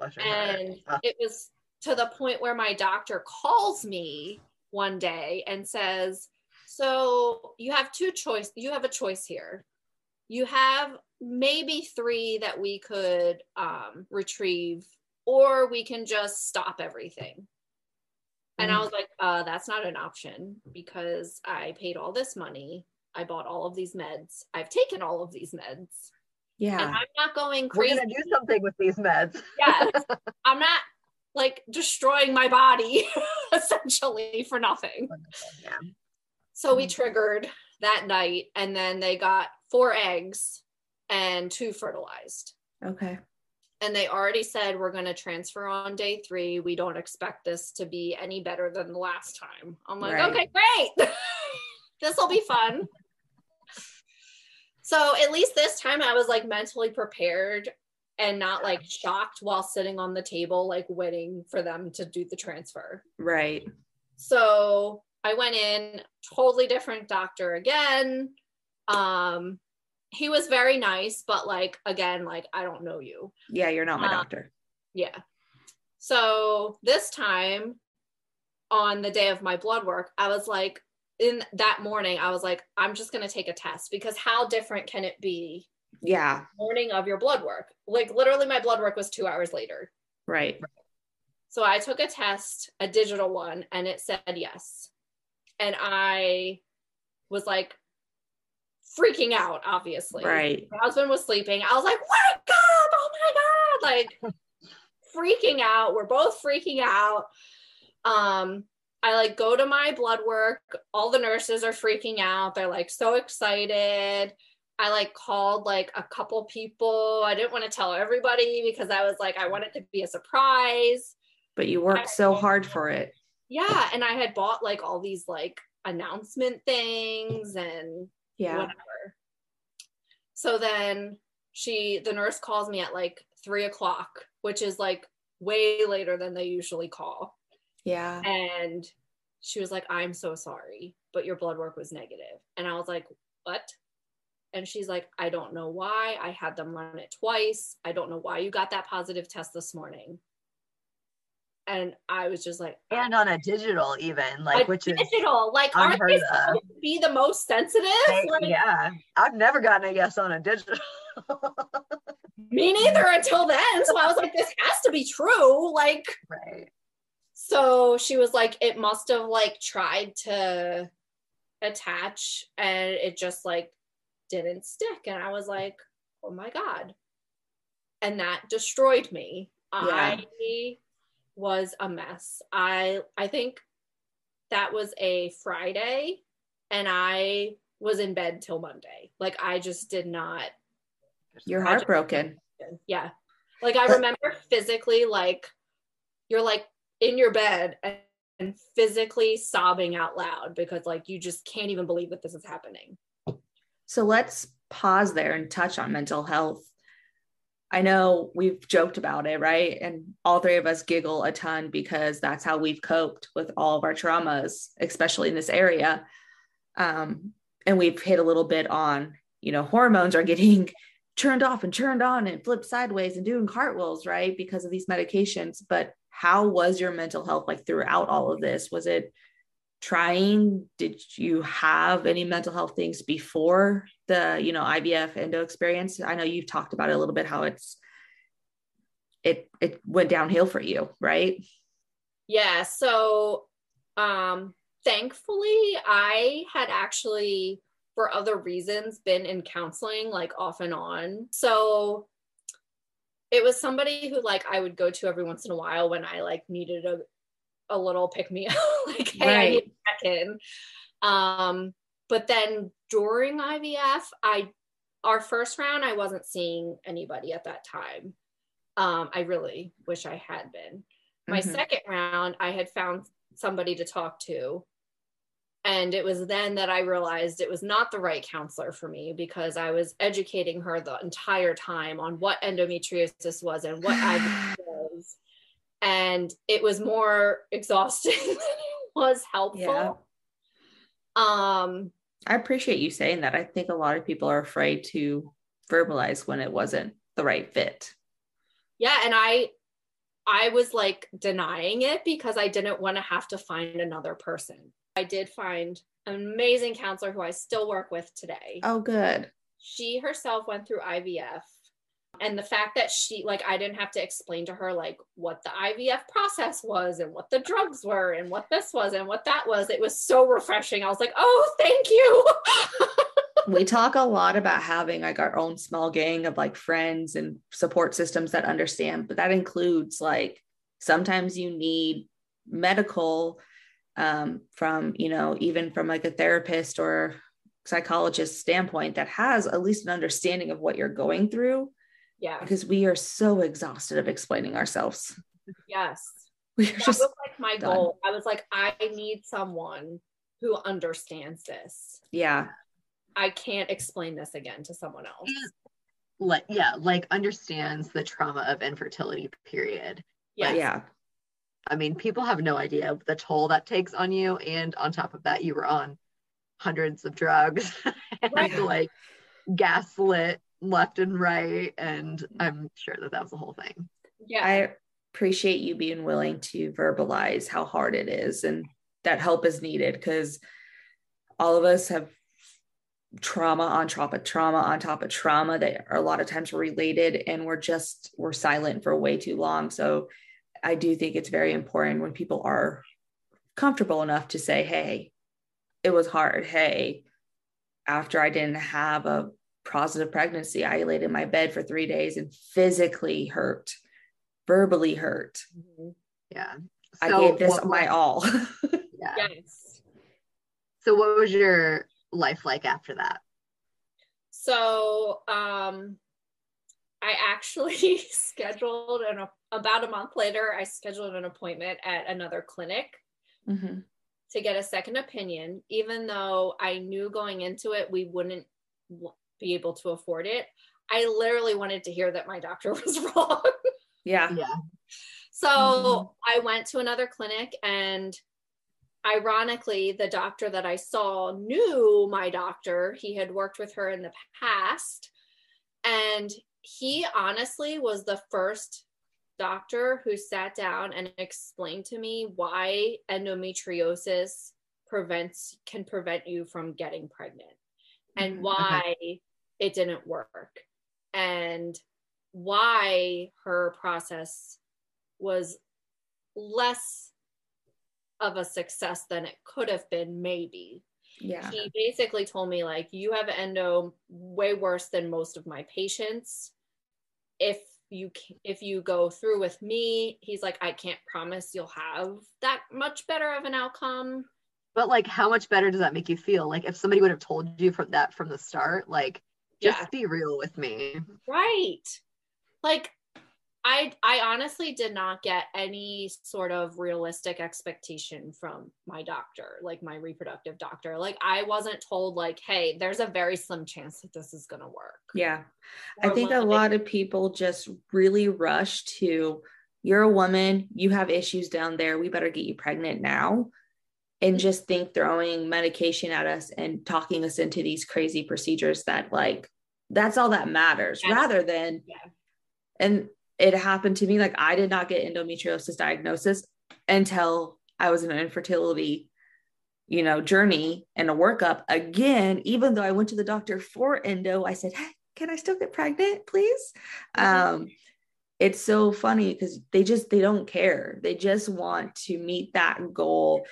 And Uh, it was to the point where my doctor calls me one day and says, So you have two choice, you have a choice here. You have maybe three that we could um, retrieve, or we can just stop everything. And I Mm. was like, uh, that's not an option because I paid all this money. I bought all of these meds. I've taken all of these meds. And Yeah. I'm not going We're crazy gonna do something with these meds. yes [LAUGHS] i'm not like destroying my body [LAUGHS] essentially for nothing. Yeah. So we triggered that night, and then they got four eggs and two fertilized. Okay. And they already said we're going to transfer on day three. We don't expect this to be any better than the last time. I'm like, Right. okay, great. [LAUGHS] this will be fun. So at least this time I was like mentally prepared and not like shocked while sitting on the table, like waiting for them to do the transfer. Right. So I went in, totally different doctor again. Um, he was very nice, but like again, like I don't know you. Yeah, you're not my Uh, doctor. Yeah. So this time on the day of my blood work, I was like, in that morning, I was like, I'm just gonna take a test because how different can it be Yeah. morning of your blood work? Like literally my blood work was two hours later. Right. So I took a test, a digital one, and it said yes. And I was like freaking out, obviously. Right. My husband was sleeping. I was like, wake up! Oh my God! Like [LAUGHS] freaking out. We're both freaking out. Um, I like go to my blood work. All the nurses are freaking out. They're like so excited. I like called like a couple people. I didn't want to tell everybody because I was like, I want it to be a surprise. But you worked so hard for it. Yeah. And I had bought like all these like announcement things and Yeah. whatever. So then she, the nurse calls me at like three o'clock, which is like way later than they usually call. Yeah. And she was like, I'm so sorry, but your blood work was negative. And I was like, what? And she's like, I don't know why. I had them run it twice. I don't know why you got that positive test this morning. And I was just like, And on a digital even, like which is digital. Like, aren't they supposed uh, to be the most sensitive? Hey, Like, yeah. I've never gotten a yes on a digital. [LAUGHS] Me neither until then. So I was like, this has to be true. Like, right. so she was like, it must have like tried to attach and it just like didn't stick. And I was like, oh my God. And that destroyed me. I was a mess. I I think that was a Friday and I was in bed till Monday. Like I just did not You're I just- heartbroken. yeah. Like I remember physically like you're like in your bed and, and physically sobbing out loud because like you just can't even believe that this is happening. So let's pause there and touch on mental health. I know we've joked about it, right? And all three of us giggle a ton because that's how we've coped with all of our traumas, especially in this area. Um, and we've hit a little bit on, you know, hormones are getting [LAUGHS] turned off and turned on and flipped sideways and doing cartwheels, right? Because of these medications. But how was your mental health like throughout all of this? Was it trying did you have any mental health things before the you know ivf endo experience i know you've talked about it a little bit how it's it it went downhill for you right Yeah, so um thankfully I had actually for other reasons been in counseling like off and on. So it was somebody who like I would go to every once in a while when I like needed a a little pick me up [LAUGHS] like hey I need to check in. Um but then during IVF I our first round I wasn't seeing anybody at that time. Um I really wish I had been my Mhm. second round i had found somebody to talk to and it was then that i realized it was not the right counselor for me because i was educating her the entire time on what endometriosis was and what IVF [SIGHS] was and it was more [LAUGHS] exhausting than it was helpful Yeah. um i appreciate you saying that. I think a lot of people are afraid to verbalize when it wasn't the right fit. Yeah and i i was like denying it because i didn't want to have to find another person. I did find an amazing counselor who i still work with today. Oh good. She herself went through ivf and the fact that she like i didn't have to explain to her like what the ivf process was and what the drugs were and what this was and what that was it was so refreshing i was like oh thank you [LAUGHS] we talk a lot about having like our own small gang of like friends and support systems that understand but that includes like Sometimes you need medical um, from, you know, even from like a therapist or psychologist standpoint that has at least an understanding of what you're going through. Yeah. Because we are so exhausted of explaining ourselves. Yes. We That just was like my done. goal. I was like, I need someone who understands this. yeah. I can't explain this again to someone else. Mm. Like yeah like understands the trauma of infertility period Yes. Yeah. i mean people have no idea the toll that takes on you and on top of that you were on hundreds of drugs and [LAUGHS] Right. like gaslit left and right and i'm sure that that was the whole thing. Yeah. I appreciate you being willing to verbalize how hard it is and that help is needed because all of us have trauma on top of trauma on top of trauma that are a lot of times related and we're just we're silent for way too long. So i do think it's very important when people are comfortable enough to say hey it was hard. Hey after i didn't have a positive pregnancy i laid in my bed for three days and physically hurt verbally hurt Mhm. yeah i gave this what- my all [LAUGHS] yeah Yes. so what was your life like after that So um I actually [LAUGHS] scheduled an about a month later, I scheduled an appointment at another clinic Mhm. to get a second opinion, even though I knew going into it we wouldn't w- be able to afford it. I literally wanted to hear that my doctor [LAUGHS] was wrong. yeah yeah So Mhm. I went to another clinic, and ironically, the doctor that I saw knew my doctor. He had worked with her in the past. And he honestly was the first doctor who sat down and explained to me why endometriosis prevents can prevent you from getting pregnant and Mhm. why it didn't work. And why her process was less of a success than it could have been maybe. Yeah. He basically told me like you have endo way worse than most of my patients. If you if you go through with me he's like i can't promise you'll have that much better of an outcome. But like how much better does that make you feel? Like if somebody would have told you from that from the start like just Yeah. be real with me right like i i honestly did not get any sort of realistic expectation from my doctor like my reproductive doctor like i wasn't told like hey there's a very slim chance that this is going to work Yeah. I think a lot of people just really rush to, you're a woman, you have issues down there, we better get you pregnant now. And just think throwing medication at us and talking us into these crazy procedures that, like, that's all that matters Yeah. rather than, Yeah. and it happened to me like I did not get endometriosis diagnosis until I was in an infertility you know journey and a workup again even though I went to the doctor for endo I said hey can I still get pregnant please Mhm. um it's so funny because they just they don't care they just want to meet that goal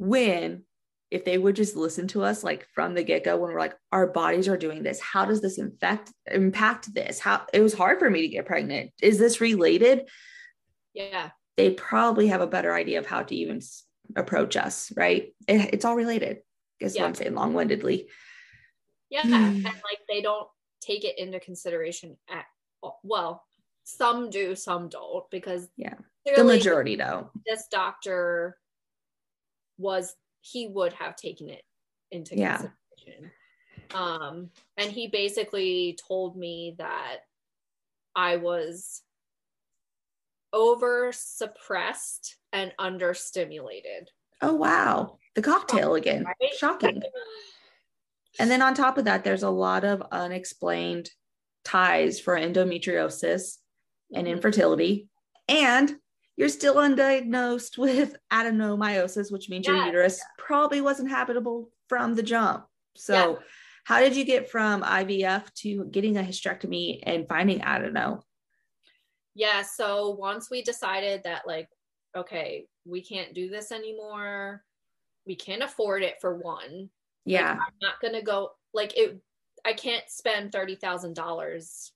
when if they would just listen to us like from the get-go when we're like our bodies are doing this how does this infect impact this how it was hard for me to get pregnant is this related yeah they probably have a better idea of how to even approach us right it, it's all related is Yeah. what i'm saying long-windedly Yeah, Hmm. and like they don't take it into consideration at all. Well, some do, some don't, because Yeah. the majority don't this doctor was he would have taken it into Yeah. consideration. Um, and he basically told me that I was over suppressed and understimulated. oh wow the cocktail again Right? shocking [LAUGHS] And then on top of that, there's a lot of unexplained ties for endometriosis and Mhm. infertility. And you're still undiagnosed with [LAUGHS] adenomyosis, which means your Yes. uterus probably wasn't habitable from the jump. So, Yeah. how did you get from IVF to getting a hysterectomy and finding adeno? yeah so once we decided that like okay we can't do this anymore we can't afford it for one Yeah. i'm not gonna go like it i can't spend $30000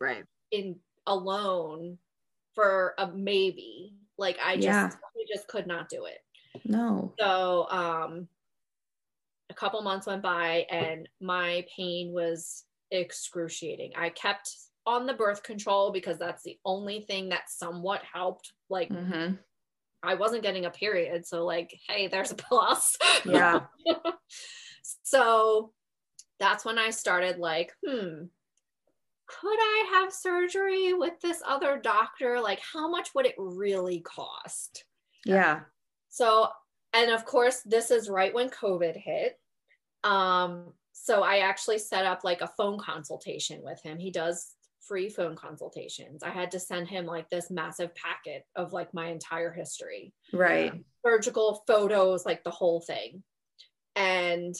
right in alone for a maybe. Like I just Yeah. I just could not do it. No. So um a couple months went by and my pain was excruciating. I kept on the birth control because that's the only thing that somewhat helped. Like mm-hmm. I wasn't getting a period. So like, hey, there's a plus. Yeah. [LAUGHS] so that's when I started like, hmm, could I have surgery with this other doctor? Like, how much would it really cost? Yeah. So, and of course, this is right when COVID hit. Um, so I actually set up like a phone consultation with him. He does free phone consultations. I had to send him like this massive packet of like my entire history Right. surgical photos, like the whole thing. And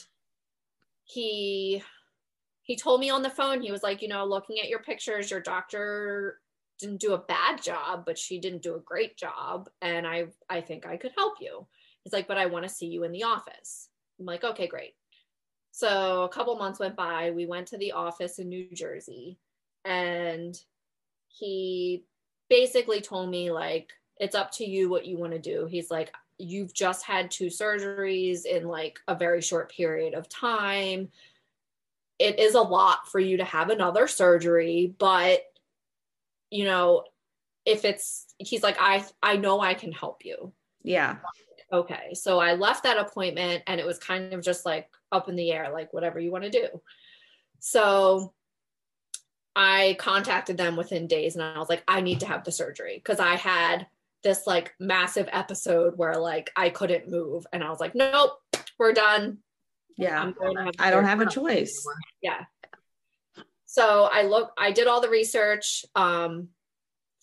he he told me on the phone, he was like, you know, looking at your pictures, your doctor didn't do a bad job, but she didn't do a great job. And I I think I could help you. He's like, but I want to see you in the office. I'm like, okay, great. So a couple months went by. We went to the office in New Jersey and he basically told me like it's up to you what you want to do. He's like, you've just had two surgeries in like a very short period of time. It is a lot for you to have another surgery, but you know, if it's he's like I I know I can help you. Yeah. Okay. So I left that appointment and it was kind of just like up in the air like whatever you want to do. So I contacted them within days and I was like, I need to have the surgery because I had this like massive episode where like I couldn't move and I was like, nope, we're done. Yeah. I'm going to have I don't have a choice. Yeah. So I look, I did all the research. Um,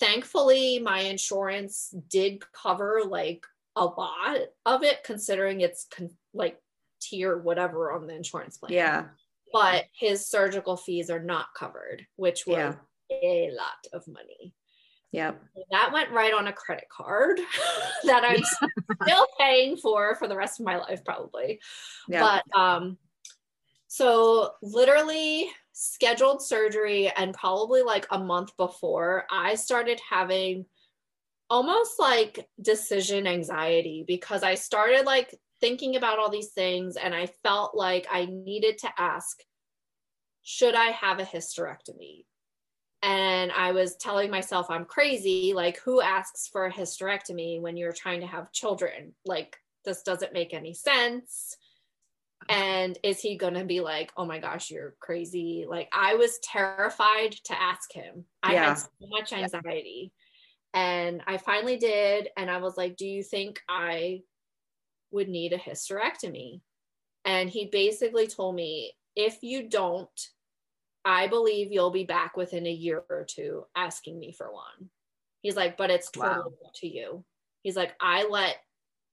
thankfully, my insurance did cover like a lot of it, considering it's con- like tier whatever on the insurance plan Yeah. but his surgical fees are not covered, which was Yeah. a lot of money. Yep. That went right on a credit card [LAUGHS] that I'm [LAUGHS] still paying for for the rest of my life, probably. Yeah. But um, so literally scheduled surgery, and probably like a month before, I started having almost like decision anxiety because I started like thinking about all these things, and I felt like I needed to ask, should I have a hysterectomy? And I was telling myself I'm crazy. Like, who asks for a hysterectomy when you're trying to have children? Like, this doesn't make any sense. And is he going to be like, oh my gosh, you're crazy? Like, I was terrified to ask him. I Yeah. had so much anxiety. And I finally did. And I was like, do you think I would need a hysterectomy? And he basically told me, if you don't, I believe you'll be back within a year or two asking me for one. He's like, but it's totally Wow. up to you. He's like, I let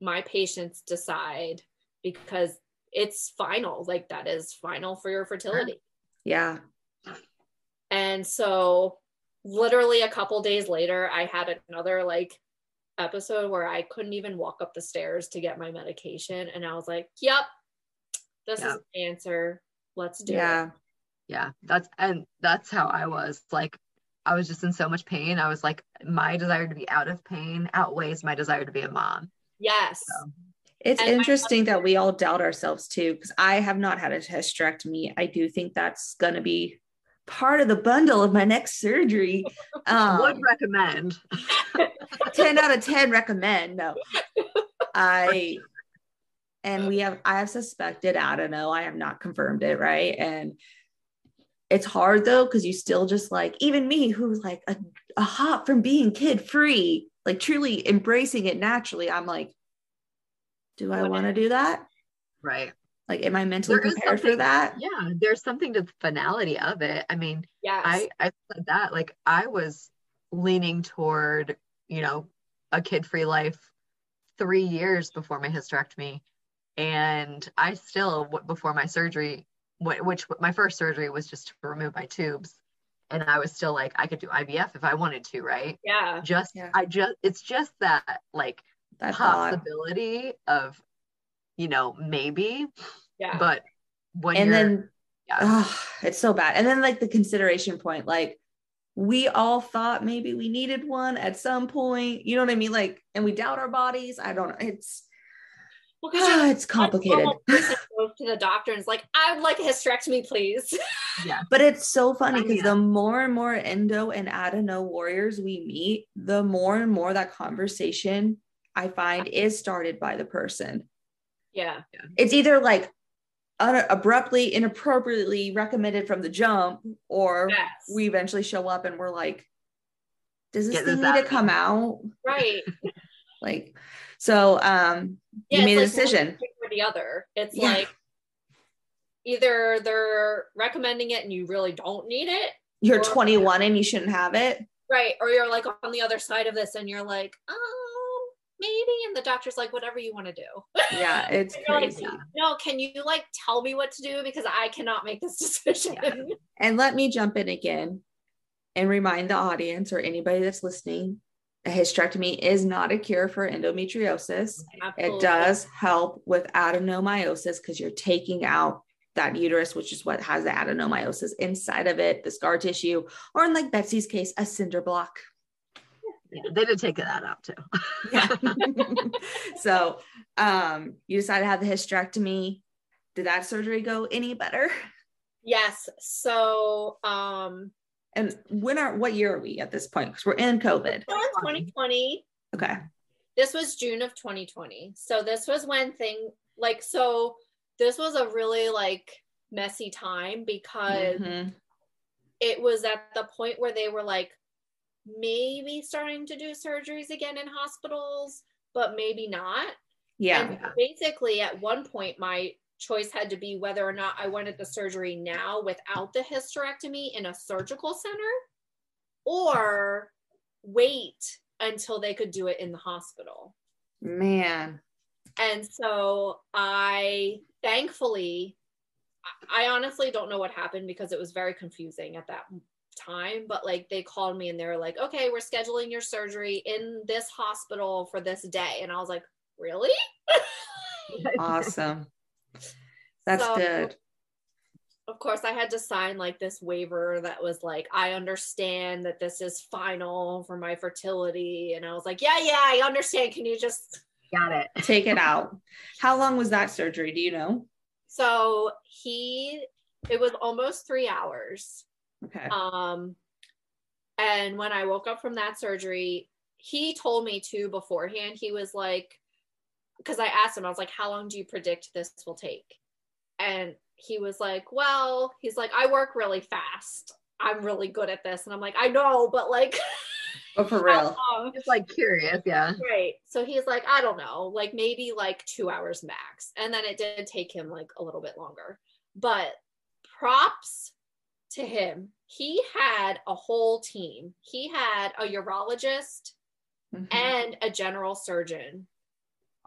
my patients decide because it's final. Like that is final for your fertility. Yeah. And so literally a couple days later, I had another like episode where I couldn't even walk up the stairs to get my medication. And I was like, yep, this is the answer. Let's do it. Yeah. Yeah, that's and that's how I was. Like I was just in so much pain. I was like, my desire to be out of pain outweighs my desire to be a mom. Yes. So, It's And interesting that we all doubt ourselves too, because I have not had a hysterectomy. I do think that's going to be part of the bundle of my next surgery. [LAUGHS] Um, would recommend. [LAUGHS] 10 out of 10 recommend. No. [LAUGHS] I and we have I have suspected, I don't know, I have not confirmed it, right? And it's hard though, because you still just like even me who's like a, a hop from being kid free, like truly embracing it naturally. I'm like, do I want to do that? Right. Like, am I mentally There is prepared for something- that? Yeah, there's something to the finality of it. I mean, yeah I I said that like I was leaning toward, you know, a kid-free life 3 years before my hysterectomy and I still before my surgery wh- which my first surgery was just to remove my tubes and I was still like I could do IVF if I wanted to, right? yeah. Just Yeah. I just it's just that like That thought. possibility of you know, maybe, Yeah. but when And you're then yeah. oh, it's so bad. And then like the consideration point, like we all thought maybe we needed one at some point. You know what I mean? Like, and we doubt our bodies. I don't know. It's Well, 'cause you're ah, it's complicated. normal goes to the doctor and is like, I would like a hysterectomy, please. [LAUGHS] Yeah. But it's so funny because the more and more endo and adeno warriors we meet, the more and more that conversation I find is started by the person. yeah. It's either like un- abruptly, inappropriately recommended from the jump, or Yes. we eventually show up and we're like, does this Get thing this need to come out? right. [LAUGHS] Like, so um, Yeah, you made a like one decision. pick or the other. It's Yeah. like either they're recommending it and you really don't need it, You're 21 and you shouldn't have it. right? Or you're like on the other side of this and you're like, oh, maybe. And the doctor's like, whatever you want to do. [LAUGHS] Yeah, it's You're like, crazy. no, can you like tell me what to do because I cannot make this [LAUGHS] decision. And let me jump in again and remind the audience or anybody that's listening a hysterectomy is not a cure for endometriosis. It does help with adenomyosis because you're taking out that uterus, which is what has the adenomyosis inside of it, the scar tissue, or in like Betsy's case, a cinder block. Yeah, they did take that out too. Yeah. [LAUGHS] so um, you decided to have the hysterectomy. Did that surgery go any better? Yes. So um And when are what year are we at this point? Because we're in COVID. so in 2020, Okay. this was June of 2020. So this was when thing like so this was a really like messy time because Mhm. it was at the point where they were like maybe starting to do surgeries again in hospitals, but maybe not. Yeah. And basically, at one point, my choice had to be whether or not I wanted the surgery now without the hysterectomy in a surgical center or wait until they could do it in the hospital. Man. And so I thankfully, I honestly don't know what happened because it was very confusing at that time. But like they called me and they were like, okay, we're scheduling your surgery in this hospital for this day. And I was like, really? [LAUGHS] Awesome. That's So, good. Of course, I had to sign like this waiver that was like, I understand that this is final for my fertility. And I was like, yeah, yeah, I understand. Can you just Got it. [LAUGHS] Take it out. How long was that surgery? Do you know? So he, it was almost three hours. Okay. Um, and when I woke up from that surgery, he told me too beforehand. He was like, because I asked him, I was like, how long do you predict this will take? And he was like, well, he's like, I work really fast. I'm really good at this. And I'm like, I know, but like, But for [LAUGHS] real. Just like curious, yeah. Right. So he's like, I don't know, like maybe like two hours max. And then it did take him like a little bit longer. But props to him. He had a whole team. He had a urologist Mhm. and a general surgeon.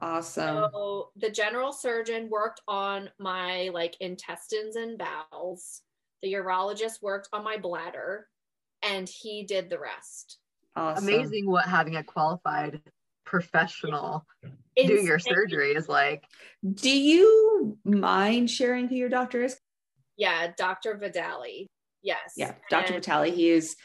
Awesome. So the general surgeon worked on my like intestines and bowels. The urologist worked on my bladder and he did the rest. Awesome. Amazing what having a qualified professional do your surgery is like. Do you mind sharing who your doctor is? Yeah, Dr. Vidali. Yes. Yeah, Dr. And- Vidali. He is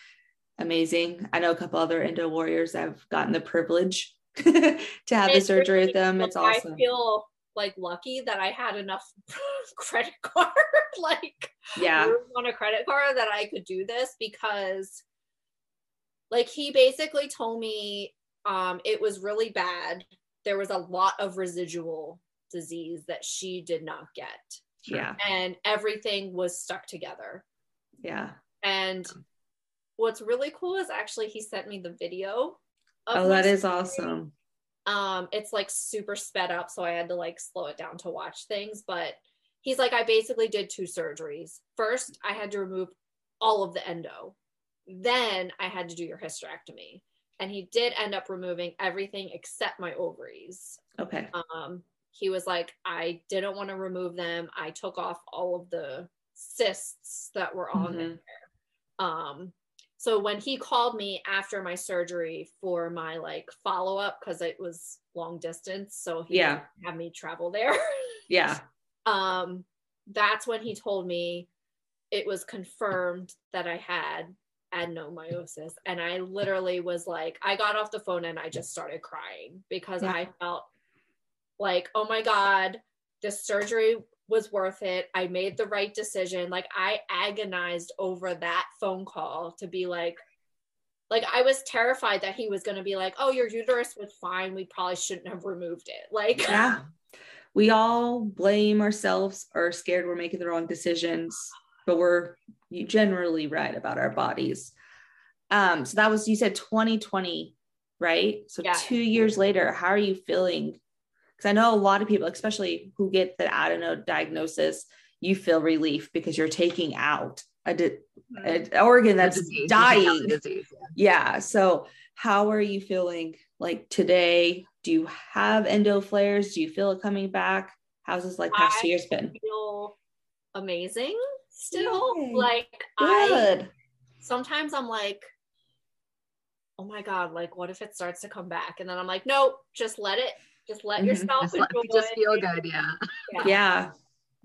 amazing. I know a couple other endo warriors that have gotten the privilege [LAUGHS] to have the surgery really with them. It's awesome. I feel like lucky that I had enough [LAUGHS] credit card, [LAUGHS] like Yeah. on a credit card that I could do this because like he basically told me um it was really bad. There was a lot of residual disease that she did not get. Yeah. And everything was stuck together. Yeah. And what's really cool is actually he sent me the video. Oh, that is awesome. um it's like super sped up so i had to like slow it down to watch things but he's like i basically did two surgeries first i had to remove all of the endo then i had to do your hysterectomy and he did end up removing everything except my ovaries Okay. um he was like i didn't want to remove them i took off all of the cysts that were on Mhm. there um so when he called me after my surgery for my like follow up because it was long distance so he Yeah. have me travel there [LAUGHS] Yeah. um that's when he told me it was confirmed that i had adenomyosis. And I literally was like, I got off the phone and I just started crying because Yeah. I felt like, oh my God, this surgery was worth it. I made the right decision. Like I agonized over that phone call to be like, like I was terrified that he was going to be like, "Oh, your uterus was fine. We probably shouldn't have removed it." Like, Yeah. We all blame ourselves or are scared we're making the wrong decisions, but we're generally right about our bodies. Um, so that was you said 2020, right? So Yeah. two years later, how are you feeling? Because I know a lot of people, especially who get the adeno diagnosis, you feel relief because you're taking out a, di- mm-hmm. an organ that's disease, you take out dying. disease, yeah. Yeah. So, how are you feeling like today? Do you have endo flares? Do you feel it coming back? How's this like past two I- years been? feel amazing still. Yay. Like I Good. sometimes I'm like, "Oh my god, like what if it starts to come back?" And then I'm like, "Nope, just let it. Just let Mhm. yourself Just, let, enjoy just feel good, yeah. Yeah.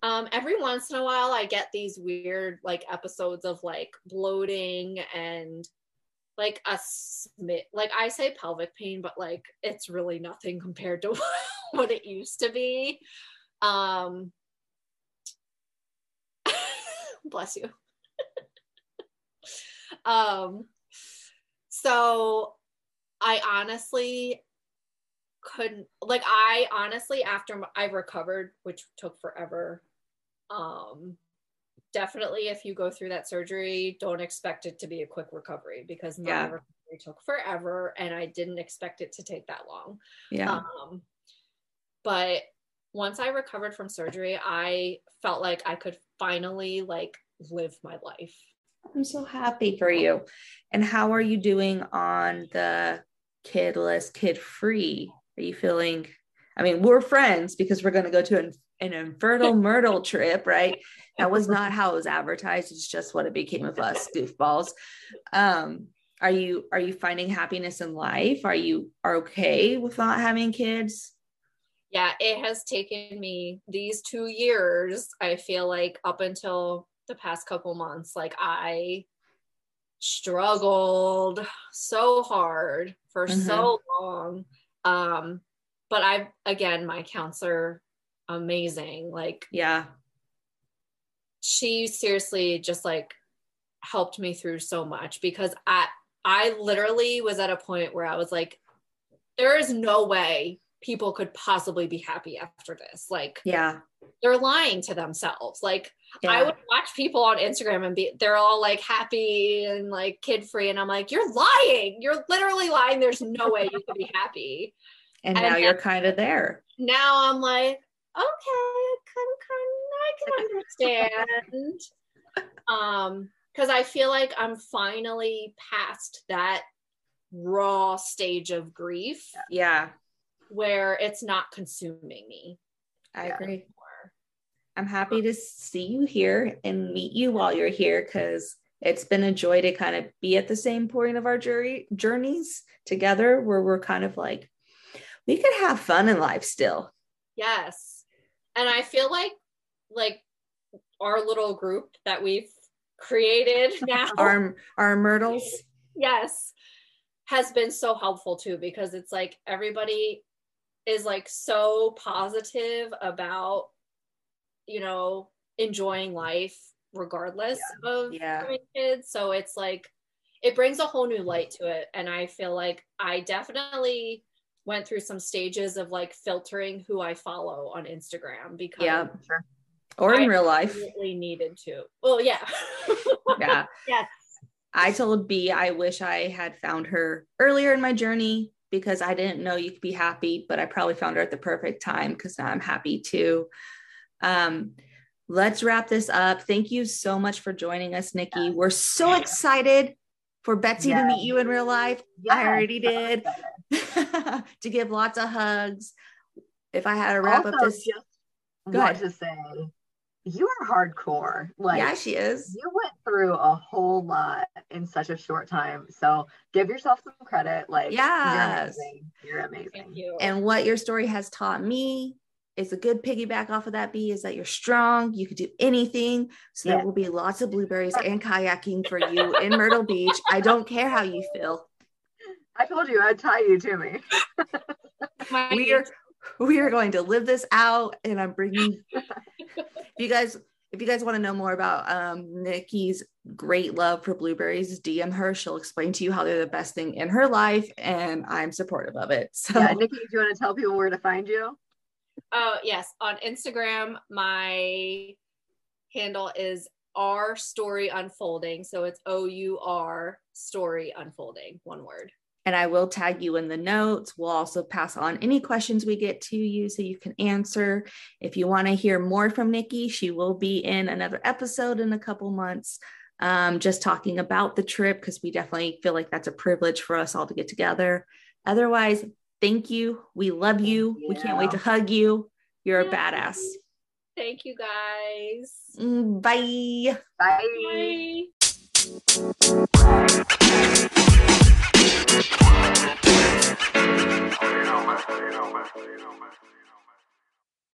um every once in a while i get these weird like episodes of like bloating and like a smit like i say pelvic pain but like it's really nothing compared to [LAUGHS] what it used to be um [LAUGHS] bless you [LAUGHS] um so i honestly couldn't like i honestly after i recovered which took forever um definitely if you go through that surgery don't expect it to be a quick recovery because my Yeah. recovery took forever and i didn't expect it to take that long Yeah. um but once i recovered from surgery i felt like i could finally like live my life I'm so happy for you. And how are you doing on the kidless, kid free? Are you feeling? I mean, we're friends because we're going to go to an, an infertile [LAUGHS] myrtle trip, right? That was not [LAUGHS] how it was advertised. It's just what it became of us goofballs. Um, are you are you finding happiness in life? Are you are okay with not having kids? yeah, it has taken me these two years. I feel like up until the past couple months, like I struggled so hard for Mhm. so long. Um, but I, again, my counselor, amazing. Like Yeah. she seriously just like helped me through so much because I, I literally was at a point where I was like, there is no way people could possibly be happy after this. Like, Yeah. they're lying to themselves. Like yeah. I would watch people on Instagram and be they're all like happy and like kid free and I'm like you're lying. You're literally lying. There's no way you could be happy. and and now that- you're kind of there. Now I'm like okay, I can kind I can understand. [LAUGHS] um cuz I feel like I'm finally past that raw stage of grief Yeah. Where it's not consuming me. I agree. anymore. I'm happy to see you here and meet you while you're here because it's been a joy to kind of be at the same point of our journey journeys together where we're kind of like we could have fun in life still. Yes. And I feel like like our little group that we've created [LAUGHS] now Our our myrtles. yes has been so helpful too because it's like everybody is like so positive about you know enjoying life regardless of Yeah. having kids so it's like it brings a whole new light to it and i feel like i definitely went through some stages of like filtering who i follow on instagram because Yeah. Sure. Or in I real life. really needed to well yeah [LAUGHS] Yeah. yes I told B I wish I had found her earlier in my journey because I didn't know you could be happy, but I probably found her at the perfect time because now I'm happy too. Um, let's wrap this up. Thank you so much for joining us, Nicki. We're so excited for Betsy to meet you in real life. I already did [LAUGHS] to give lots of hugs. If I had to wrap also, up this, just Go ahead. to say you are hardcore. Like yeah, she is. you went through a whole lot in such a short time. So give yourself some credit. Like Yes. you're amazing. You're amazing. thank you and what your story has taught me is a good piggyback off of that B is that you're strong. You could do anything. So Yeah. there will be lots of blueberries and kayaking for you in Myrtle Beach. I don't care how you feel. [LAUGHS] I told you I'd tie you to me. [LAUGHS] We are we are going to live this out, and I'm bringing. [LAUGHS] you guys, if you guys want to know more about um, Nicki's great love for blueberries, DM her. She'll explain to you how they're the best thing in her life, and I'm supportive of it. So Yeah, Nicki, do you want to tell people where to find you? Oh, yes. On Instagram, my handle is our story unfolding. So it's O U R story unfolding, one word. And I will tag you in the notes. We'll also pass on any questions we get to you so you can answer. If you want to hear more from Nicki, she will be in another episode in a couple months, um, just talking about the trip because we definitely feel like that's a privilege for us all to get together. Otherwise, thank you. We love you. We can't wait to hug you. You're a badass. Thank you guys. Mm, Bye. Bye. Bye. más.